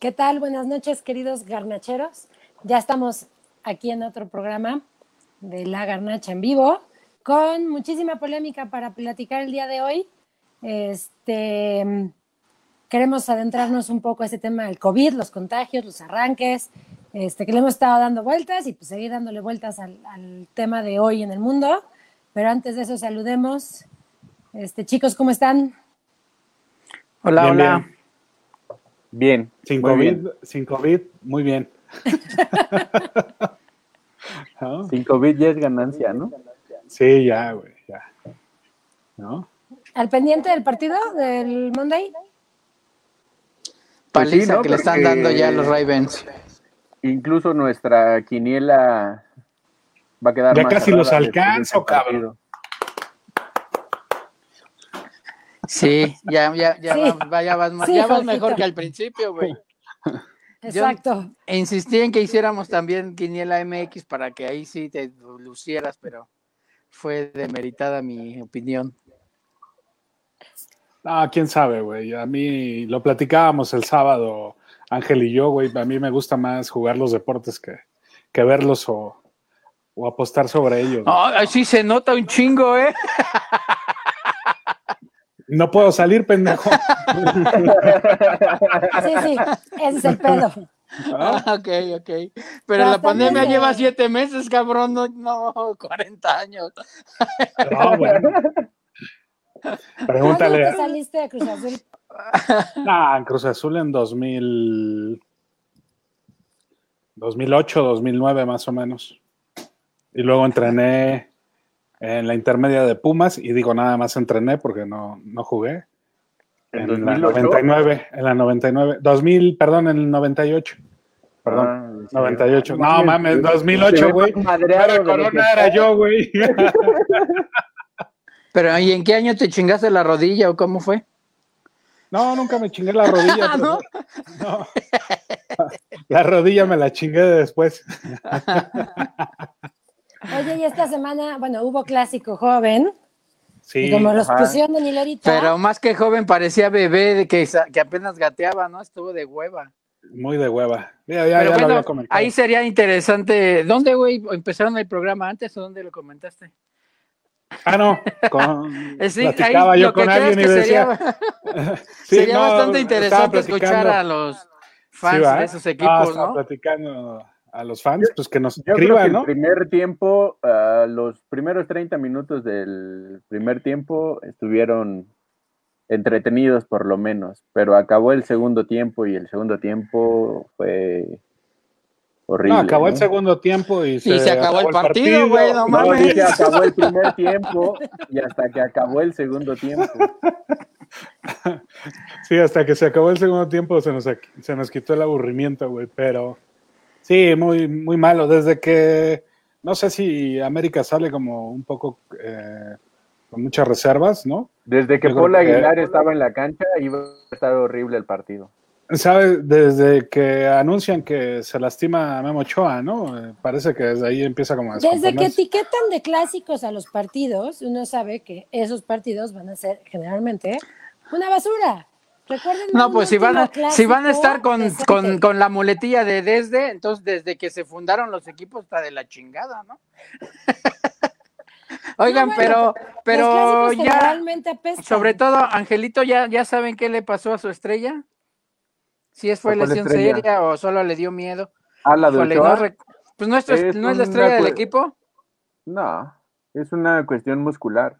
¿Qué tal? Buenas noches, queridos garnacheros. Ya estamos aquí en otro programa de La Garnacha en vivo, con muchísima polémica para platicar el día de hoy. Este, queremos adentrarnos un poco a ese tema del COVID, los contagios, los arranques, este, que le hemos estado dando vueltas y pues seguir dándole vueltas al, al tema de hoy en el mundo. Pero antes de eso, saludemos. Este, chicos, ¿cómo están? Hola, Bien, hola. Bien, Sin muy COVID, bien. sin COVID, muy bien. ¿No? Sin COVID ya es ganancia, ¿no? Sí, ya, güey, ya. ¿No? ¿Al pendiente del partido del Monday? Pues sí, Paliza ¿no? que le están dando ya a los Ravens. Incluso nuestra quiniela va a quedar Ya más casi los alcanzo, cabrón. partido. Sí, ya, ya, ya, Sí. vas, va- ya vas, más- Sí, ya vas mejor que al principio, güey. Exacto. E insistí en que hiciéramos también Quiniela MX para que ahí sí te lucieras, pero fue demeritada mi opinión. No, quién sabe, güey. A mí lo platicábamos el sábado, Ángel y yo, güey. A mí me gusta más jugar los deportes que, que verlos o, o apostar sobre ellos. Ay, sí se nota un chingo, ¿eh? No puedo salir, pendejo. Sí, sí, ese es el pedo. ¿no? ok, ok. Pero la pandemia de- lleva siete meses, cabrón, no, no 40 años. No, bueno. ¿Cuándo Pregúntale. te saliste de Cruz Azul? Ah, en Cruz Azul en 2000, 2008, 2009 más o menos. Y luego entrené en la intermedia de Pumas y digo nada más entrené porque no, no jugué. ¿En En, la 2008? 99, en la 99, 2000, perdón, en el 98. Perdón, Ah, sí. 98. No Mames, mames, se 2008, ve güey. que Corona era yo, güey. Pero ¿y en qué año te chingaste la rodilla o cómo fue? No, nunca me chingué la rodilla. Ah, ¿no? pero- no. La rodilla me la chingué después. Oye, y esta semana, bueno, hubo clásico joven, Sí. y como los ajá. pusieron en hilerita, Pero más que joven parecía bebé de que, apenas gateaba, ¿no? Estuvo de hueva. Muy de hueva. Ya, ya, Pero ya bueno, ahí sería interesante. ¿Dónde, güey? ¿Empezaron el programa antes o dónde lo comentaste? Ah, no. Con, sí, platicaba ahí yo con alguien y que decía. sería, Sí, sería no, bastante interesante escuchar a los fans de esos Ah, equipos, estaba ¿no? platicando a los fans, pues que nos Yo creo que escriban, el ¿no? primer tiempo, ah, los primeros 30 minutos del primer tiempo estuvieron entretenidos por lo menos, pero acabó el segundo tiempo y el segundo tiempo fue horrible. No, acabó el segundo tiempo y se, Y se acabó el partido, güey, no No, mames. dije, acabó el primer tiempo y hasta que acabó el segundo tiempo. Sí, hasta que se acabó el segundo tiempo se nos, se nos quitó el aburrimiento, güey, pero sí, muy, muy malo. Desde que, no sé si América sale como un poco eh, con muchas reservas, ¿no? Desde que Yo Paul que- Aguilar estaba en la cancha iba a estar horrible el partido. ¿Sabes? Desde que anuncian que se lastima a Memo Ochoa, ¿no? Eh, parece que desde ahí empieza como a desde que etiquetan de clásicos a los partidos, uno sabe que esos partidos van a ser generalmente una basura. Recuerden No, pues si van a, si van a estar con, con, con la muletilla de desde, entonces desde que se fundaron los equipos está de la chingada, ¿no? Oigan, No, bueno, pero, pero ya, sobre todo, Angelito, ¿ya, ¿ya saben qué le pasó a su estrella? Si es fue ¿A cuál lesión estrella? seria o solo le dio miedo. Ah, la de no, rec- pues no es, no es la una estrella del equipo. No, es una cuestión muscular.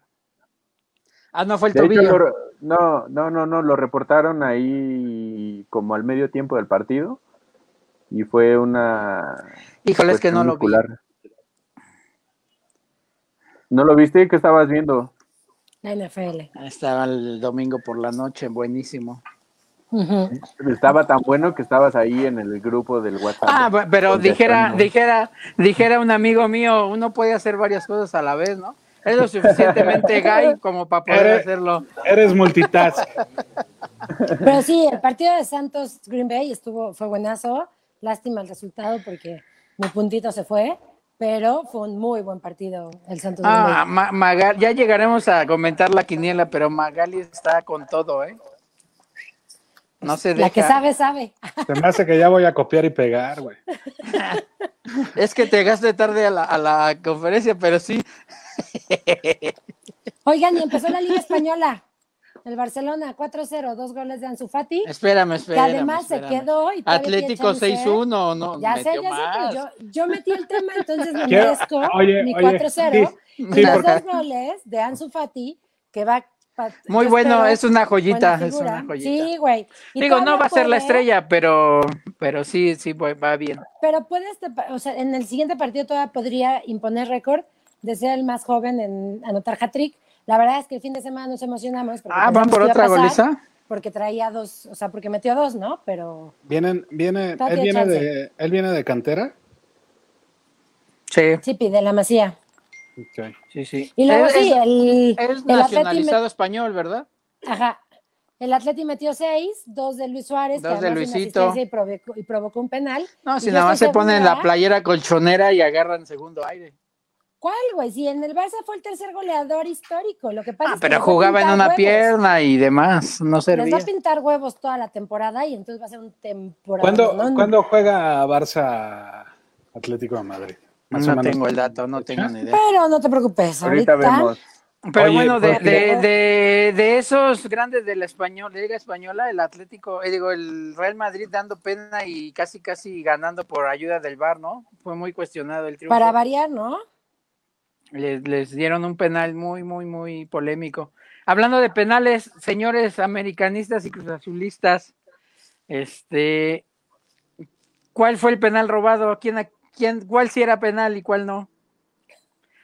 Ah, no fue el De hecho, tobillo. lo- no, no, no, no, lo reportaron ahí como al medio tiempo del partido y fue una Híjole, es que no lo vi. ¿No lo viste? ¿Qué estabas viendo? La NFL. Estaba el domingo por la noche, buenísimo. Estaba tan bueno que estabas ahí en el grupo del WhatsApp. Ah, pero dijera, dijera, dijera un amigo mío, uno puede hacer varias cosas a la vez, ¿no? Es lo suficientemente gay como para poder Eres- hacerlo. Eres multitask. Pero sí, el partido de Santos Green Bay estuvo, fue buenazo. Lástima el resultado porque mi puntito se fue, pero fue un muy buen partido el Santos Green Ah, Bay. Ma- Magal- ya llegaremos a comentar la quiniela, pero Magali está con todo, ¿eh? No se deja. La que sabe, sabe. Se me hace que ya voy a copiar y pegar, güey. Es que te gasté tarde a la, a la conferencia, pero sí. Oigan, y empezó la Liga Española. El Barcelona 4-0, dos goles de Ansu Fati. Espérame, Que espérame. además se espérame. quedó y Atlético chance. 6-1, no, Ya sé, metió ya sé, más. pero yo, yo metí el tema, entonces me merezco oye, mi oye, 4-0. sí, y sí, los porque- dos goles de Ansu Fati, que va... Muy bueno, espero es una joyita, es una joyita. Sí, güey. Y Digo, no va a ser la estrella, pero, pero sí, sí, va va bien. Pero puede, este o sea, en el siguiente partido todavía podría imponer récord de ser el más joven en anotar hat-trick. La verdad es que el fin de semana nos emocionamos. porque Ah, ¿van por otra goliza? Porque traía dos, o sea, porque metió dos, ¿no? Pero Vienen, viene, él viene de, él viene de cantera. Sí, sí pide la masía. Sí, sí. Y luego es, sí, el, es el nacionalizado español, ¿verdad? Ajá. El Atleti metió seis, dos de Luis Suárez, Dos que de Luisito. asistencia y provocó, y provocó un penal. No, si nada más se ponen la playera colchonera y agarran segundo aire. ¿Cuál, güey? Si en el Barça fue el tercer goleador histórico. Lo que pasa Ah, es que pero jugaba en una huevos. pierna y demás, no Les va servía. a pintar huevos toda la temporada y entonces va a ser un temporada. ¿Cuándo, ¿Cuándo juega Barça Atlético de Madrid? Más No tengo el dato, no tengo ni idea. Pero no te preocupes. Ahorita Ahorita, vemos. Pero Oye, bueno, de, de, de, de esos grandes de la español, Liga Española, el Atlético, eh, digo, el Real Madrid dando pena y casi casi ganando por ayuda del VAR, ¿no? Fue muy cuestionado el triunfo. para variar, ¿no? Les, les dieron un penal muy, muy, muy polémico. Hablando de penales, señores americanistas y cruzazulistas, este, ¿cuál fue el penal robado? ¿Quién, a- quién, cuál sí era penal y cuál no?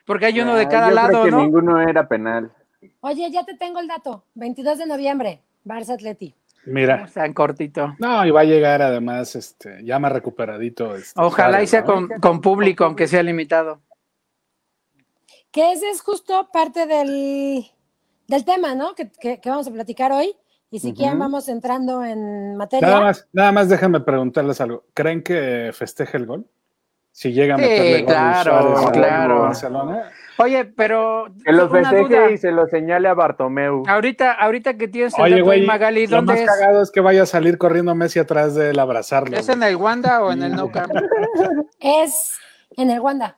Porque hay uno de Ah, cada creo lado, que ¿no? ninguno era penal. Oye, ya te tengo el dato. 22 de noviembre, Barça Atleti. Mira. Tan cortito. No, y va a llegar además, este, ya más recuperadito. Este, Ojalá y sea ¿no? con, con público, aunque sea limitado. Que ese es justo parte del, del tema, ¿no? Que, que- que vamos a platicar hoy. Y si quieren, vamos entrando en materia. Nada más, nada más déjenme preguntarles algo. ¿Creen que festeje el gol? Si llega a Sí, meterle gol Luis claro, Suárez claro. Barcelona. Oye, pero Que lo festeje y se lo señale a Bartomeu. Ahorita, ahorita que tienes el Oye, güey, Magali, lo ¿dónde más es? cagado es que vaya a salir corriendo Messi atrás de él abrazarlo. ¿Es güey. en el Wanda o en el No Camp? Es en el Wanda.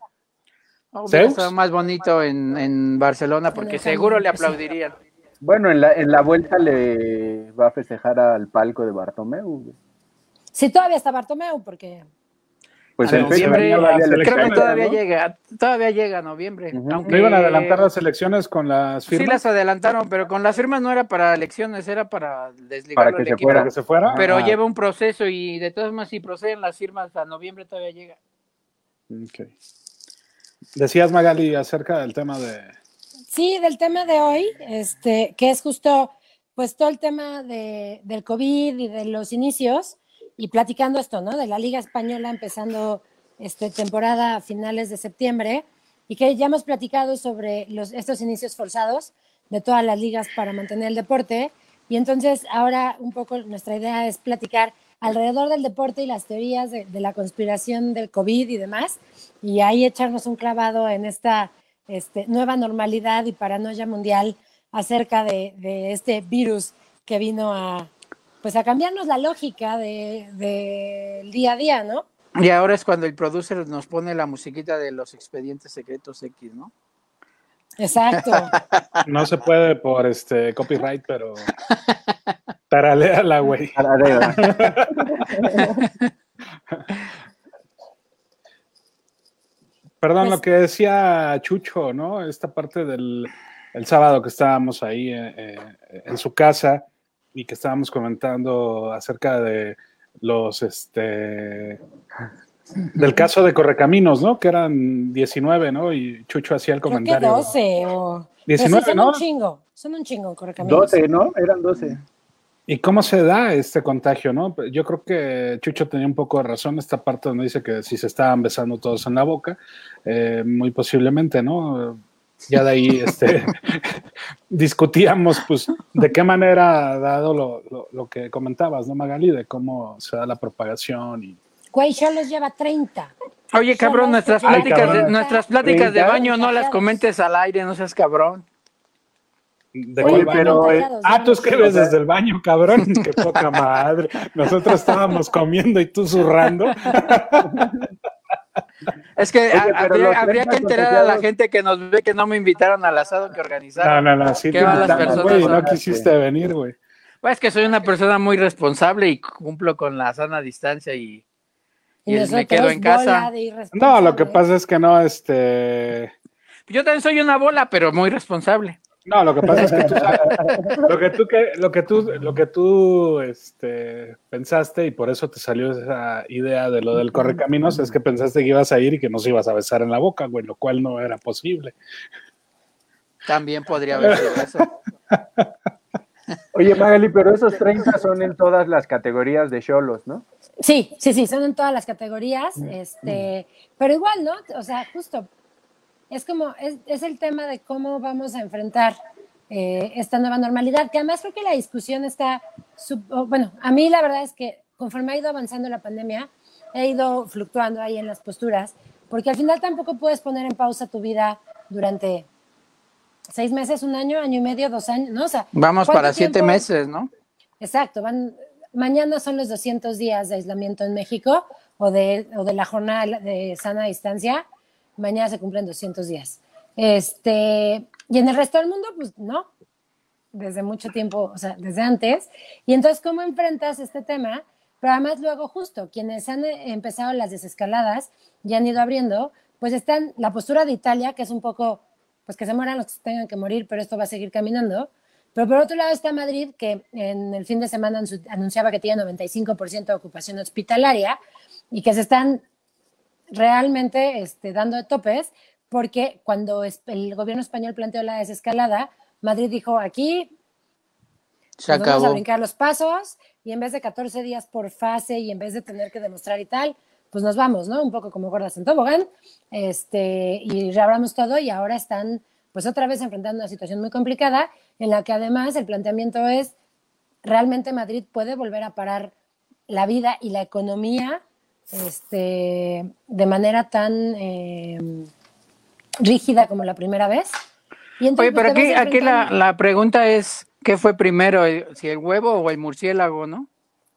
Hubiera más bonito en, en Barcelona porque seguro le sí. aplaudirían. Bueno, en la, en la vuelta le va a festejar al palco de Bartomeu. Sí, todavía está Bartomeu, porque Pues fecha noviembre, creo que todavía ¿no? llega, todavía llega a noviembre. Ujú. aunque ¿No iban a adelantar las elecciones con las Sí firmas las adelantaron, pero con las firmas no era para elecciones, era para desligarlo Para que se equipo. para que se fuera? Pero Ah, lleva un proceso y de todas formas si proceden las firmas a noviembre todavía llega. ok. Decías, Magali, acerca del tema de... sí, del tema de hoy, este, que es justo, pues todo el tema de, del COVID y de los inicios, y platicando esto, ¿no? De la Liga Española empezando este, temporada a finales de septiembre, y que ya hemos platicado sobre los, estos inicios forzados de todas las ligas para mantener el deporte. Y entonces ahora un poco nuestra idea es platicar alrededor del deporte y las teorías de, de la conspiración del COVID y demás, y ahí echarnos un clavado en esta este, nueva normalidad y paranoia mundial acerca de, de este virus que vino a, pues a cambiarnos la lógica del de, día a día, ¿no? Y ahora es cuando el producer nos pone la musiquita de los expedientes secretos X, ¿no? Exacto. No se puede por este copyright, pero... Taraléala, güey. Arriba. Perdón, Pues- lo que decía Chucho, ¿no? Esta parte del el sábado que estábamos ahí eh, eh, en su casa y que estábamos comentando acerca de los, este, del caso de Correcaminos, ¿no? Que eran 19, ¿no? Y Chucho hacía el Creo que comentario. 12 o... pero sí, 19, son ¿no? un chingo, son un chingo, correcaminos. 12, ¿no? Eran 12. ¿Y cómo se da este contagio, no? Yo creo que Chucho tenía un poco de razón esta parte donde dice que si se estaban besando todos en la boca, eh, muy posiblemente, ¿no? Ya de ahí este, discutíamos, pues, de qué manera, dado lo, lo, lo que comentabas, ¿no, Magali? De cómo se da la propagación y... Güey, los lleva 30. Oye, cabrón, nuestras pláticas, de, cabrón. nuestras pláticas de baño no las comentes al aire, no seas cabrón. ¿De Oye, pero, eh, Ah, ¿no? tú escribes desde el baño, cabrón. Qué poca madre. Nosotros estábamos comiendo y tú zurrando. Es que Oye, habría, los habría 30 que enterar a la gente que nos ve que no me invitaron al asado que No, organizaron. no, no. Sí ¿Qué te güey. No quisiste venir, güey. Pues es que soy una persona muy responsable y cumplo con la sana distancia y, y me quedo en casa. No, lo que pasa es que no, este. Yo también soy una bola, pero muy responsable. No, lo que pasa es que tú sabes, lo que tú que, lo que tú, lo que tú este, pensaste y por eso te salió esa idea de lo del correcaminos es que pensaste que ibas a ir y que nos ibas a besar en la boca, güey, lo cual no era posible. También podría haber sido eso. Oye, Magali, pero esos 30 son en todas las categorías de cholos, ¿no? Sí, sí, sí, son en todas las categorías, este, pero igual, ¿no? O sea, justo, es como, es, es el tema de cómo vamos a enfrentar eh, esta nueva normalidad, que además creo que la discusión está, sub- bueno, a mí la verdad es que conforme ha ido avanzando la pandemia, he ido fluctuando ahí en las posturas, porque al final tampoco puedes poner en pausa tu vida durante seis meses, un año, año y medio, dos años, ¿no? O sea, Vamos ¿cuánto para siete tiempo- meses, ¿no? Exacto, van, mañana son los 200 días de aislamiento en México o de, o de la jornada de sana distancia. Mañana se cumplen 200 días. Este, y en el resto del mundo, pues no, desde mucho tiempo, o sea, desde antes. Y entonces, ¿cómo enfrentas este tema? Pero además luego justo, quienes han eh, empezado las desescaladas y han ido abriendo, pues están la postura de Italia, que es un poco, pues que se mueran los que tengan que morir, pero esto va a seguir caminando. Pero por otro lado está Madrid, que en el fin de semana anunciaba que tiene 95% de ocupación hospitalaria y que se están realmente este, dando de topes, porque cuando el gobierno español planteó la desescalada, Madrid dijo, aquí Se nos vamos a brincar los pasos y en vez de 14 días por fase y en vez de tener que demostrar y tal, pues nos vamos, ¿no? Un poco como gordas en tobogán, este, y reabramos todo y ahora están pues otra vez enfrentando una situación muy complicada en la que además el planteamiento es, ¿realmente Madrid puede volver a parar la vida y la economía este, de manera tan eh, rígida como la primera vez? Y entonces, Oye, pero pues, aquí, aquí la, la pregunta es, ¿qué fue primero, si el huevo o el murciélago, no?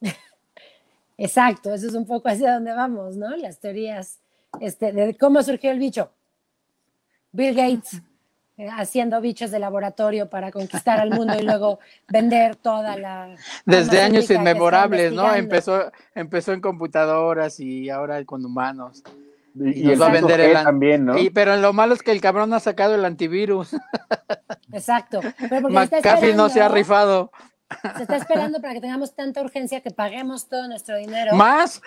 Exacto, eso es un poco hacia donde vamos, ¿no? Las teorías este, de cómo surgió el bicho. Bill Gates haciendo bichos de laboratorio para conquistar al mundo y luego vender toda la... Desde años inmemorables, ¿no? Empezó, empezó en computadoras y ahora con humanos. Y, nos el va a vender 5G el también, ¿no? Y, pero lo malo es que el cabrón ha sacado el antivirus. Exacto. Pero McAfee no se ha esperando- rifado. Se está esperando para que tengamos tanta urgencia que paguemos todo nuestro dinero ¿Más?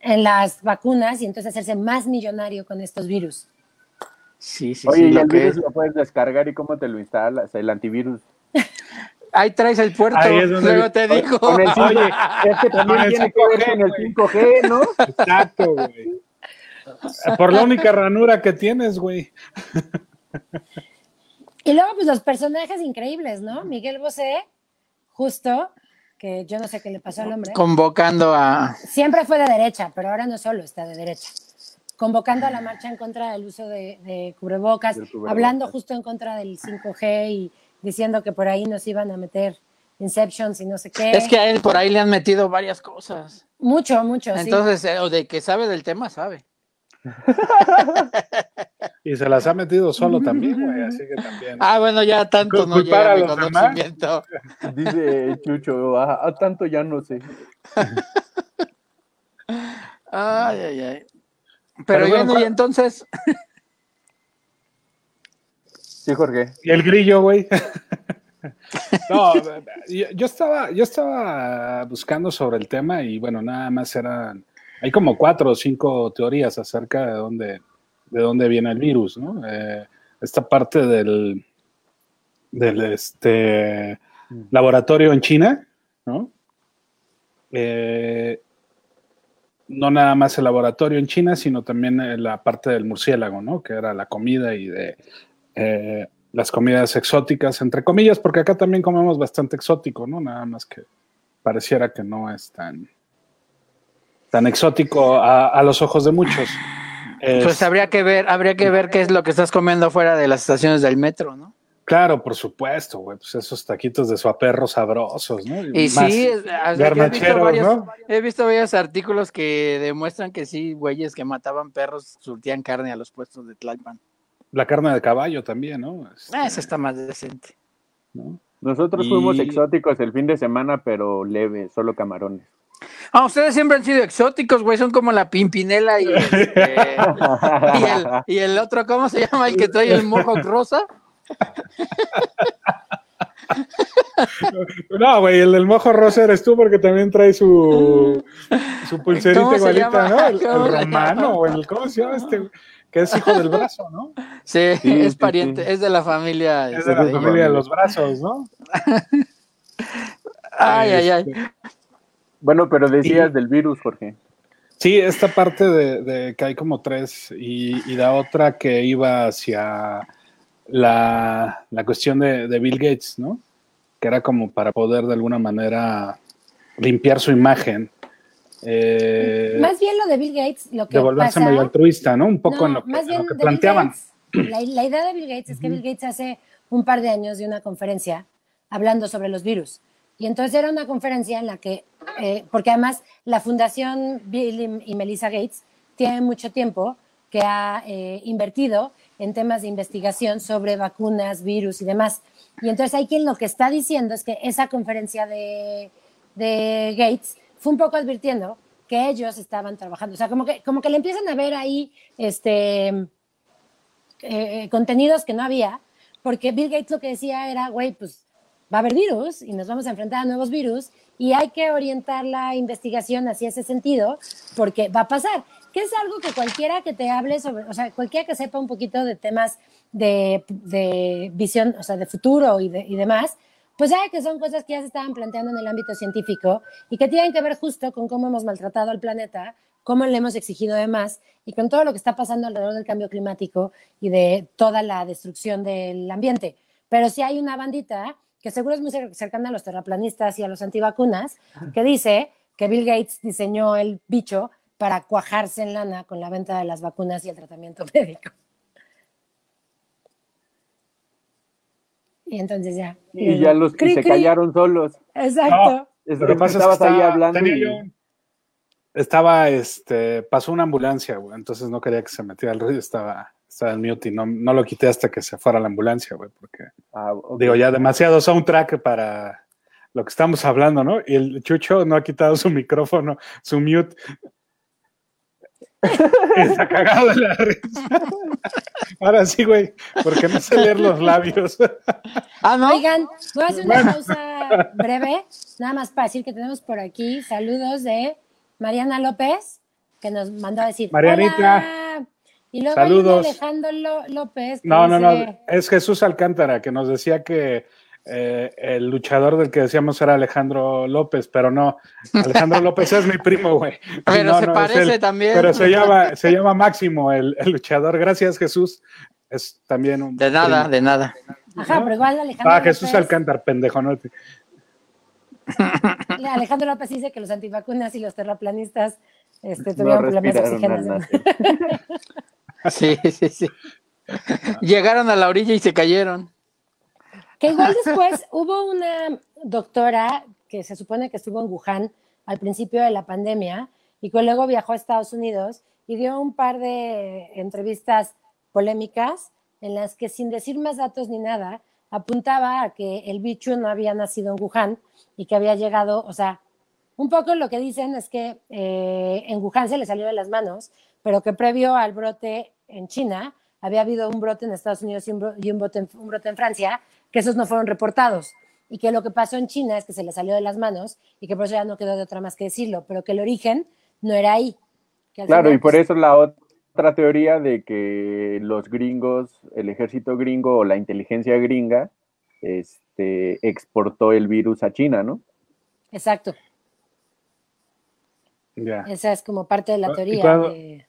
en las vacunas y entonces hacerse más millonario con estos virus. Sí, sí, Oye, sí. y Lo el que virus es. lo puedes descargar y cómo te lo instalas, el antivirus. Ahí traes el puerto. Ahí es donde- Luego te digo. Con el 5G, Oye, es que también tiene que ver 5G, con el güey. 5G, ¿no? Exacto, güey. Por la única ranura que tienes, güey. Y luego, pues los personajes increíbles, ¿no? Miguel Bosé, justo, que yo no sé qué le pasó al hombre. Convocando a. Siempre fue de derecha, pero ahora no solo está de derecha. Convocando a la marcha en contra del uso de, de cubrebocas, hablando justo en contra del 5G y diciendo que por ahí nos iban a meter Inceptions y no sé qué. Es que a él por ahí le han metido varias cosas. Mucho, mucho, sí. Entonces, eh, o de que sabe del tema, sabe. Y se las ha metido solo también, güey. Así que también. Ah, bueno, ya tanto no llega mi los demás. conocimiento. Dice Chucho, a, a tanto ya no sé. Ay, ay, ay. Pero, Pero bueno, bueno, y ¿cuál- entonces, Sí, Jorge. Y el grillo, güey. No, yo, yo estaba, yo estaba buscando sobre el tema y bueno, nada más eran, hay como cuatro o cinco teorías acerca de dónde, de dónde viene el virus, ¿no? Eh, esta parte del, del este, laboratorio en China, ¿no? Eh, no nada más el laboratorio en China, sino también eh, la parte del murciélago, ¿no? Que era la comida y de eh, las comidas exóticas, entre comillas, porque acá también comemos bastante exótico, ¿no? Nada más que pareciera que no es tan, tan exótico a, a los ojos de muchos. Es- pues habría que ver, habría que ver qué es lo que estás comiendo fuera de las estaciones del metro, ¿no? Claro, por supuesto, güey. Pues esos taquitos de suaperro sabrosos, ¿no? Y Más sí, garnacheros, varios, ¿no? he visto varios artículos que demuestran que sí, güeyes que mataban perros surtían carne a los puestos de Tlalpan. La carne de caballo también, ¿no? Este, Ah, esa está más decente. ¿no? Nosotros Y- fuimos exóticos el fin de semana, pero leve, solo camarones. Ah, ustedes siempre han sido exóticos, güey, son como la Pimpinela y, este, y, el, y el otro, ¿cómo se llama? El que trae el mojo rosa. No, güey, el del mojo rosa eres tú porque también trae su, su pulserita ¿Cómo se igualita, llama? ¿no? El, el ¿Cómo se romano, o el, ¿cómo se llama este? Que es hijo del brazo, ¿no? Sí, Sí, es pariente, sí. es de la familia. Es de la familia de los brazos, ¿no? Ay, ay, ay. Este, Bueno, pero decías Y- del virus, Jorge. Sí, esta parte de, de que hay como tres y, y la otra que iba hacia la, la cuestión de, de Bill Gates, ¿no? Que era como para poder de alguna manera limpiar su imagen. eh, Más bien lo de Bill Gates, lo que de volverse pasa... medio altruista, ¿no? Un poco No, en lo que, más en bien lo que de Bill planteaban. Gates, la, la idea de Bill Gates es que Bill Gates hace un par de años dio una conferencia hablando sobre los virus. Y entonces era una conferencia en la que, eh, porque además la Fundación Bill y, y Melissa Gates tiene mucho tiempo que ha eh, invertido en temas de investigación sobre vacunas, virus y demás. Y entonces hay quien lo que está diciendo es que esa conferencia de, de Gates fue un poco advirtiendo que ellos estaban trabajando. O sea, como que, como que le empiezan a ver ahí este, eh, contenidos que no había, porque Bill Gates lo que decía era, güey, pues va a haber virus y nos vamos a enfrentar a nuevos virus y hay que orientar la investigación hacia ese sentido porque va a pasar. Que es algo que cualquiera que te hable sobre, o sea, cualquiera que sepa un poquito de temas de, de visión, o sea, de futuro y, de, y demás, pues sabe que son cosas que ya se estaban planteando en el ámbito científico y que tienen que ver justo con cómo hemos maltratado al planeta, cómo le hemos exigido de más y con todo lo que está pasando alrededor del cambio climático y de toda la destrucción del ambiente. Pero sí hay una bandita que seguro es muy cer- cercana a los terraplanistas y a los antivacunas, que dice que Bill Gates diseñó el bicho para cuajarse en lana con la venta de las vacunas y el tratamiento médico. Y entonces ya. Y ya los y Cri, se cri. callaron solos. Exacto. Es Lo que que pasa es que estabas ahí hablando y- un- estaba, este, pasó una ambulancia, güey, entonces no quería que se metiera el ruido, estaba, estaba en mute y no, no lo quité hasta que se fuera la ambulancia, güey, porque, Ah, ok. digo, ya demasiado soundtrack para lo que estamos hablando, ¿no? Y el Chucho no ha quitado su micrófono, su mute. Está cagado de la risa. Ahora sí, güey, porque no sé leer los labios. Ah, no. Oigan, voy a hacer una pausa breve, nada más para decir que tenemos por aquí saludos de Mariana López, que nos mandó a decir. Marianita. "Hola". Y luego hay Saludos. Alejandro López. No, no, no, es Jesús Alcántara que nos decía que eh, el luchador del que decíamos era Alejandro López, pero no, Alejandro López es mi primo, güey. Pero No, se no, parece él. también. Pero se llama, se llama Máximo, el, el luchador. Gracias, Jesús. Es también un. De nada, primo. de nada. Ajá, pero igual Alejandro Ah, Jesús López, Alcántara, pendejo, ¿no? Alejandro López dice que los antivacunas y los terraplanistas este, No tuvieron problemas nacer. Sí, sí, sí. Llegaron a la orilla y se cayeron. Que igual después hubo una doctora que se supone que estuvo en Wuhan al principio de la pandemia y que luego viajó a Estados Unidos y dio un par de entrevistas polémicas en las que sin decir más datos ni nada apuntaba a que el bicho no había nacido en Wuhan y que había llegado, o sea, un poco lo que dicen es que eh, en Wuhan se le salió de las manos, pero que previo al brote en China había habido un brote en Estados Unidos y un, brote, en, un brote en Francia, que esos no fueron reportados. Y que lo que pasó en China es que se le salió de las manos y que por eso ya no quedó de otra más que decirlo, pero que el origen no era ahí. Que Claro, final, y por pues, eso la otra teoría de que los gringos, el ejército gringo o la inteligencia gringa, este, exportó el virus a China, ¿no? Exacto, Ya. esa es como parte de la ¿Y teoría. de-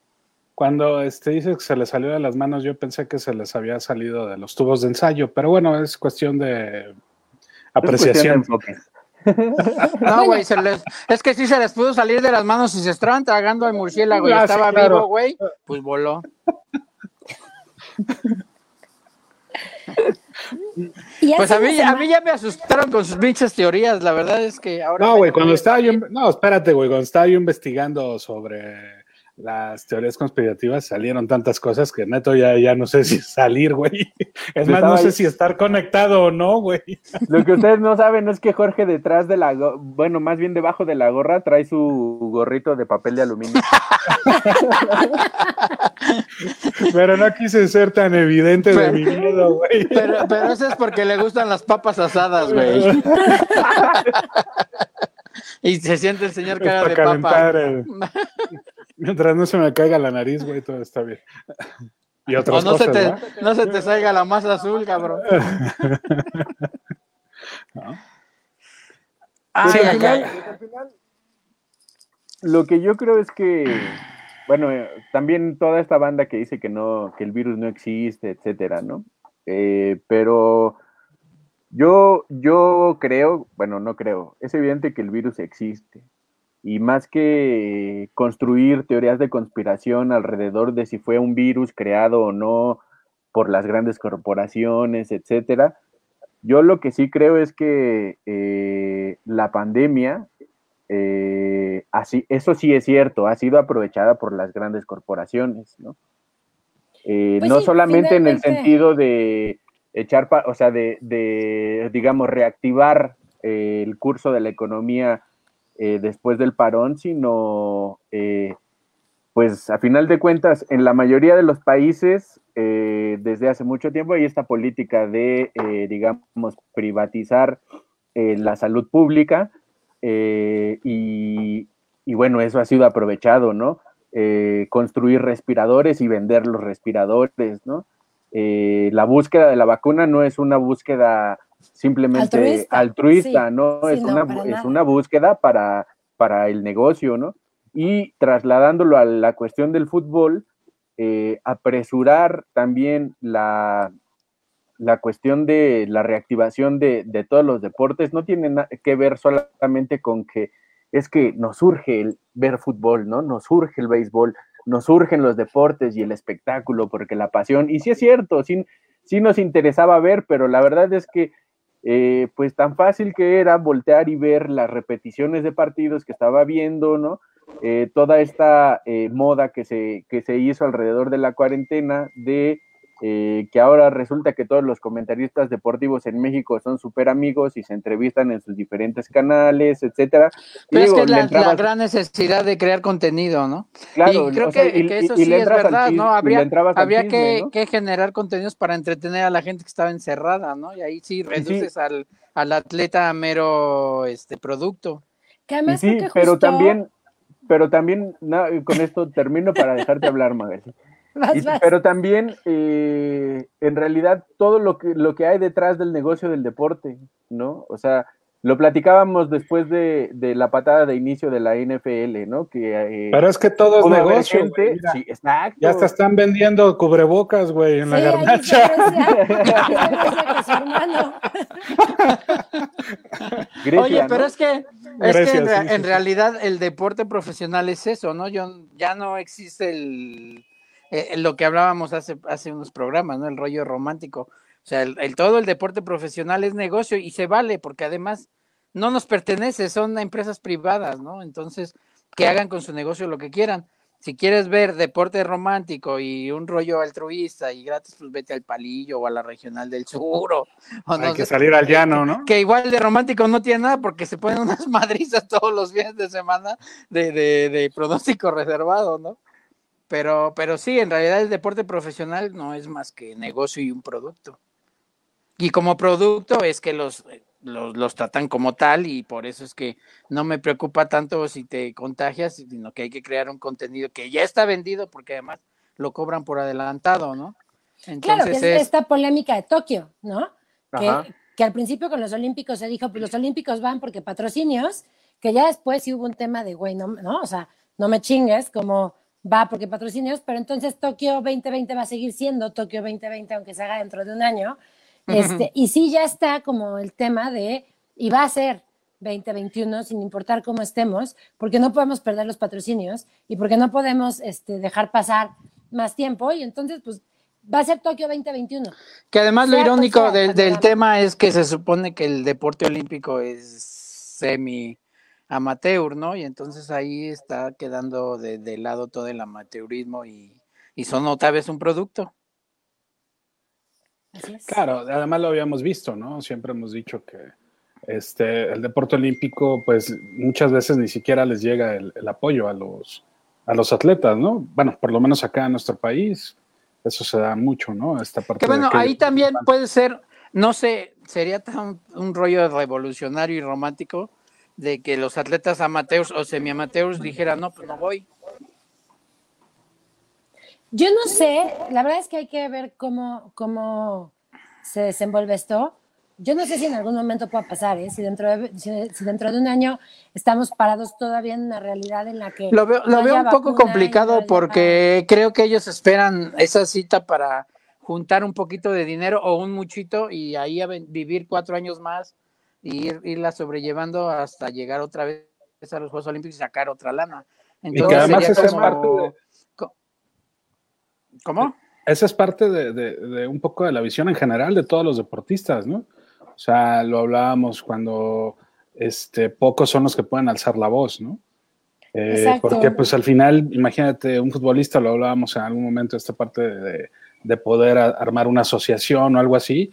Cuando este, dices que se les salió de las manos, yo pensé que se les había salido de los tubos de ensayo, pero bueno, es cuestión de Es apreciación. cuestión de enfoque. No, güey, se les- es que sí se les pudo salir de las manos y se estaban tragando al murciélago y Ah, sí, estaba claro. vivo, güey, pues voló. pues a mí, a mí ya me asustaron con sus pinches teorías, la verdad es que ahora... No, güey, cuando estaba yo... No, espérate, güey, cuando estaba yo investigando sobre las teorías conspirativas salieron tantas cosas que neto ya, ya no sé si salir, güey. Es más, no sé si estar conectado o no, güey. Lo que ustedes no saben es que Jorge detrás de la, bueno, más bien debajo de la gorra trae su gorrito de papel de aluminio. Pero no quise ser tan evidente de mi miedo, güey. Pero, pero eso es porque le gustan las papas asadas, güey. y se siente el señor cara de papa. Mientras no se me caiga la nariz, güey, todo está bien. Y otras no, se te, no se te salga la masa azul, cabrón. Ah, sí, al, final, lo que yo creo es que, bueno, eh, también toda esta banda que dice que no, que el virus no existe, etcétera, ¿no? Eh, pero yo, yo creo, bueno, no creo, es evidente que el virus existe y más que construir teorías de conspiración alrededor de si fue un virus creado o no por las grandes corporaciones, etcétera, yo lo que sí creo es que eh, la pandemia, eh, así, eso sí es cierto, ha sido aprovechada por las grandes corporaciones, ¿no? Eh, pues no solamente en el sentido de echar, o sea, de, de digamos, reactivar el curso de la economía eh, después del parón, sino, eh, pues a final de cuentas, en la mayoría de los países, eh, desde hace mucho tiempo hay esta política de, digamos, privatizar la salud pública y, y, bueno, eso ha sido aprovechado, ¿no? construir respiradores y vender los respiradores, ¿no? la búsqueda de la vacuna no es una búsqueda simplemente altruista, ¿no? es, una, es una búsqueda para, para el negocio, ¿no? Y trasladándolo a la cuestión del fútbol, eh, apresurar también la, la cuestión de la reactivación de, de, todos los deportes no tiene que ver solamente con que es que nos urge el ver fútbol, ¿no? Nos urge el béisbol, nos urgen los deportes y el espectáculo, porque la pasión, y sí es cierto, sí, sí nos interesaba ver, pero la verdad es que eh, pues tan fácil que era voltear y ver las repeticiones de partidos que estaba viendo, ¿no? Eh, toda esta eh, moda que se, que se hizo alrededor de la cuarentena de eh, que ahora resulta que todos los comentaristas deportivos en México son súper amigos y se entrevistan en sus diferentes canales, etcétera. Pero es que la, la, gran necesidad de crear contenido, ¿no? Claro, y creo que, eso sí es verdad, ¿no? Habría, habría que, que, generar contenidos para entretener a la gente que estaba encerrada, ¿no? Y ahí sí reduces Al, al, atleta mero este producto. Que sí, pero también, pero también, con esto termino para dejarte hablar, Magali. Pero también, eh, en realidad, todo lo que, lo que hay detrás del negocio del deporte, ¿no? O sea, lo platicábamos después de, de la patada de inicio de la NFL, ¿no? Que, eh, Pero es que todo es negocio. sí, Ya hasta están vendiendo cubrebocas, güey, en la garnacha. Oye, pero es que, es que en, en realidad el deporte profesional es eso, ¿no? Yo, ya no existe el eh, lo que hablábamos hace, hace unos programas, ¿no? El rollo romántico. O sea, el, todo el deporte profesional es negocio y se vale porque además no nos pertenece, son empresas privadas, ¿no? Entonces, que hagan con su negocio lo que quieran. Si quieres ver deporte romántico y un rollo altruista y gratis, pues vete al Palillo o a la Regional del Sur. O, Hay que salir al llano, ¿no? Que igual de romántico no tiene nada porque se ponen unas madrizas todos los fines de semana de, de, de pronóstico reservado, ¿no? Pero, pero sí, en realidad el deporte profesional no es más que negocio y un producto. Y como producto es que los, los, los, tratan como tal y por eso es que no me preocupa tanto si te contagias, sino que hay que crear un contenido que ya está vendido porque además lo cobran por adelantado, ¿no? Entonces claro, que es, esta polémica de Tokio, ¿no? Que, que, al principio con los Olímpicos se dijo, pues los Olímpicos van porque patrocinios, que ya después sí hubo un tema de, güey, no, no, o sea, no me chingues, como va porque patrocinios, pero entonces Tokio 2020 va a seguir siendo Tokio 2020, aunque se haga dentro de un año. Este, y sí ya está como el tema de, y va a ser 2021, sin importar cómo estemos, porque no podemos perder los patrocinios y porque no podemos este, dejar pasar más tiempo. Y entonces, pues, va a ser Tokio 2021. Que además lo Sea irónico sea del, del tema es que se supone que el deporte olímpico es semi amateur, ¿no? Y entonces ahí está quedando de, de lado todo el amateurismo y, y son otra vez un producto. Así es. Claro, además lo habíamos visto, ¿no? Siempre hemos dicho que este, el deporte olímpico, pues muchas veces ni siquiera les llega el, el apoyo a los, a los atletas, ¿no? Bueno, por lo menos acá en nuestro país, eso se da mucho, ¿no? Esta parte Que bueno, de que- ahí también puede ser, no sé, sería tan un rollo revolucionario y romántico de que los atletas amateurs o semi-amateurs dijeran, no, pues no voy. Yo no sé, la verdad es que hay que ver cómo, cómo se desenvuelve esto. Yo no sé si en algún momento pueda pasar, ¿eh? si, dentro de, si, si dentro de un año estamos parados todavía en una realidad en la que... Lo veo, lo no veo un poco no complicado porque creo que ellos esperan esa cita para juntar un poquito de dinero o un muchito y ahí a vivir cuatro años más y ir, irla sobrellevando hasta llegar otra vez a los Juegos Olímpicos y sacar otra lana. Y que además sería esa es como- parte de, ¿Cómo? esa es parte de, de- de un poco de la visión en general de todos los deportistas, ¿no? O sea, lo hablábamos cuando este, pocos son los que pueden alzar la voz, ¿no? Eh, porque pues al final, imagínate, un futbolista, lo hablábamos en algún momento, esta parte de, de poder a- armar una asociación o algo así,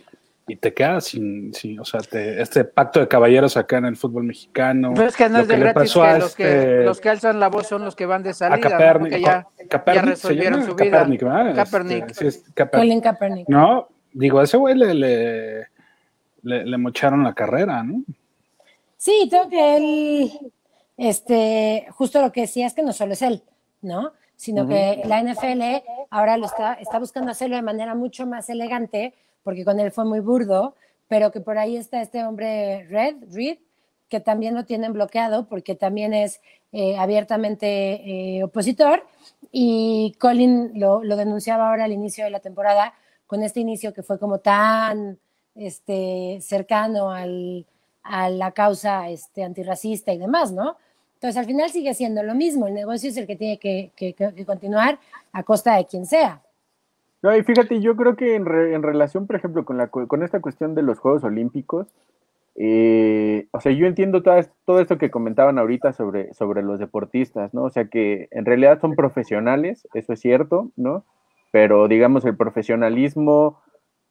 y te quedas sin, sin o sea, te- este pacto de caballeros acá en el fútbol mexicano. Pero es que no lo es de gratis pasó que a los, que este- los que alzan la voz son los que van de a salida, ¿no? Kaepernick, Porque ya, Kaepernick ya se resolvieron su vida. Kaepernick, ¿verdad? Kaepernick. Este, sí, es Kaepernick. Colin Kaepernick. No, digo, a ese güey le, le, le, le mocharon la carrera, ¿no? Sí, creo que él, este, justo lo que decía es que no solo es él, ¿no? Sino que la NFL ahora lo está, está buscando hacerlo de manera mucho más elegante, porque con él fue muy burdo, pero que por ahí está este hombre Red, Reed, que también lo tienen bloqueado porque también es eh, abiertamente eh, opositor. Y Colin lo, denunciaba ahora al inicio de la temporada, con este inicio que fue como tan este, cercano al, a la causa este, antirracista y demás, ¿no? Entonces, al final sigue siendo lo mismo. El negocio es el que tiene que- que continuar a costa de quien sea. No, y fíjate, yo creo que en, re- en relación, por ejemplo, con, la, con esta cuestión de los Juegos Olímpicos, eh, o sea, yo entiendo todo esto que comentaban ahorita sobre, sobre los deportistas, ¿no? O sea, que en realidad son profesionales, eso es cierto, ¿no? Pero digamos, el profesionalismo,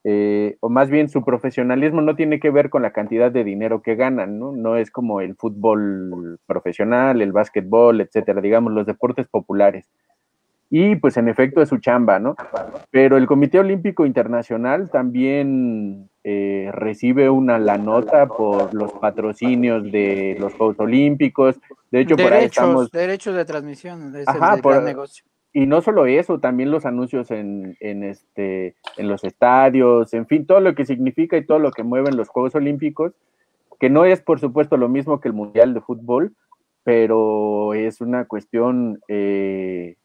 eh, o más bien su profesionalismo no tiene que ver con la cantidad de dinero que ganan, ¿no? No es como el fútbol profesional, el básquetbol, etcétera, digamos, los deportes populares. Y pues en efecto es su chamba, ¿no? Pero el Comité Olímpico Internacional también eh, recibe una la nota por los patrocinios de los Juegos Olímpicos. De hecho, por ahí estamos. derechos de transmisión, es Ajá, el por- negocio. Y no solo eso, también los anuncios en, en, este, en los estadios, en fin, todo lo que significa y todo lo que mueven los Juegos Olímpicos, que no es por supuesto lo mismo que el Mundial de Fútbol, pero es una cuestión eh,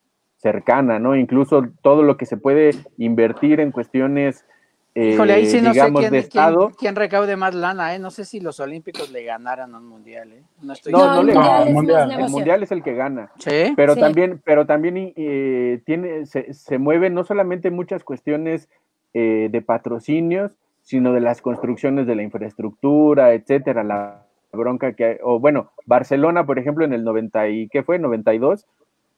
cercana, ¿no? Incluso todo lo que se puede invertir en cuestiones, eh, Híjole, ahí sí no sé digamos, quién, de Estado. quién recaude más lana, ¿eh? No sé si los olímpicos le ganaran a un mundial, ¿eh? No estoy No, No, no el le mundial gana. es Mundial. El. Mundial es el que gana. Sí. Pero Sí. también, pero también eh, tiene, se, se mueven no solamente muchas cuestiones eh, de patrocinios, sino de las construcciones de la infraestructura, etcétera, la bronca que hay, o bueno, Barcelona, por ejemplo, en el 90 y ¿qué fue? 92,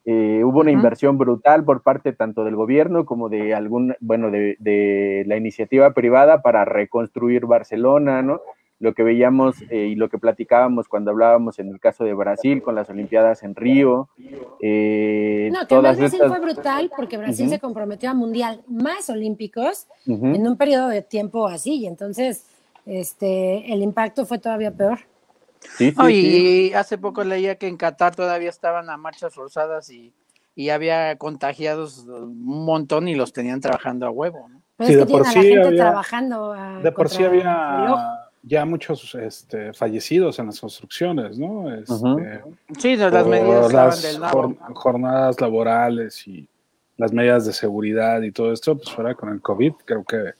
eh, hubo una inversión brutal por parte tanto del gobierno como de algún, bueno, de, de la iniciativa privada para reconstruir Barcelona, ¿no? Lo que veíamos eh, y lo que platicábamos cuando hablábamos en el caso de Brasil con las Olimpiadas en Río, eh, No, que todas Brasil estas... fue brutal porque Brasil se comprometió a mundial más olímpicos Ujú. en un periodo de tiempo así, y entonces este, el impacto fue todavía peor. Sí, sí, No, sí. y hace poco leía que en Qatar todavía estaban a marchas forzadas y, y había contagiados un montón y los tenían trabajando a huevo, ¿no? Pero Sí, es que de por a sí la gente había- trabajando. a- De por sí había ya muchos este, fallecidos en las construcciones, ¿no? Este. Sí, de las medidas estaban las del nabo. jor- jornadas laborales y las medidas de seguridad y todo esto, pues fuera con el COVID, creo que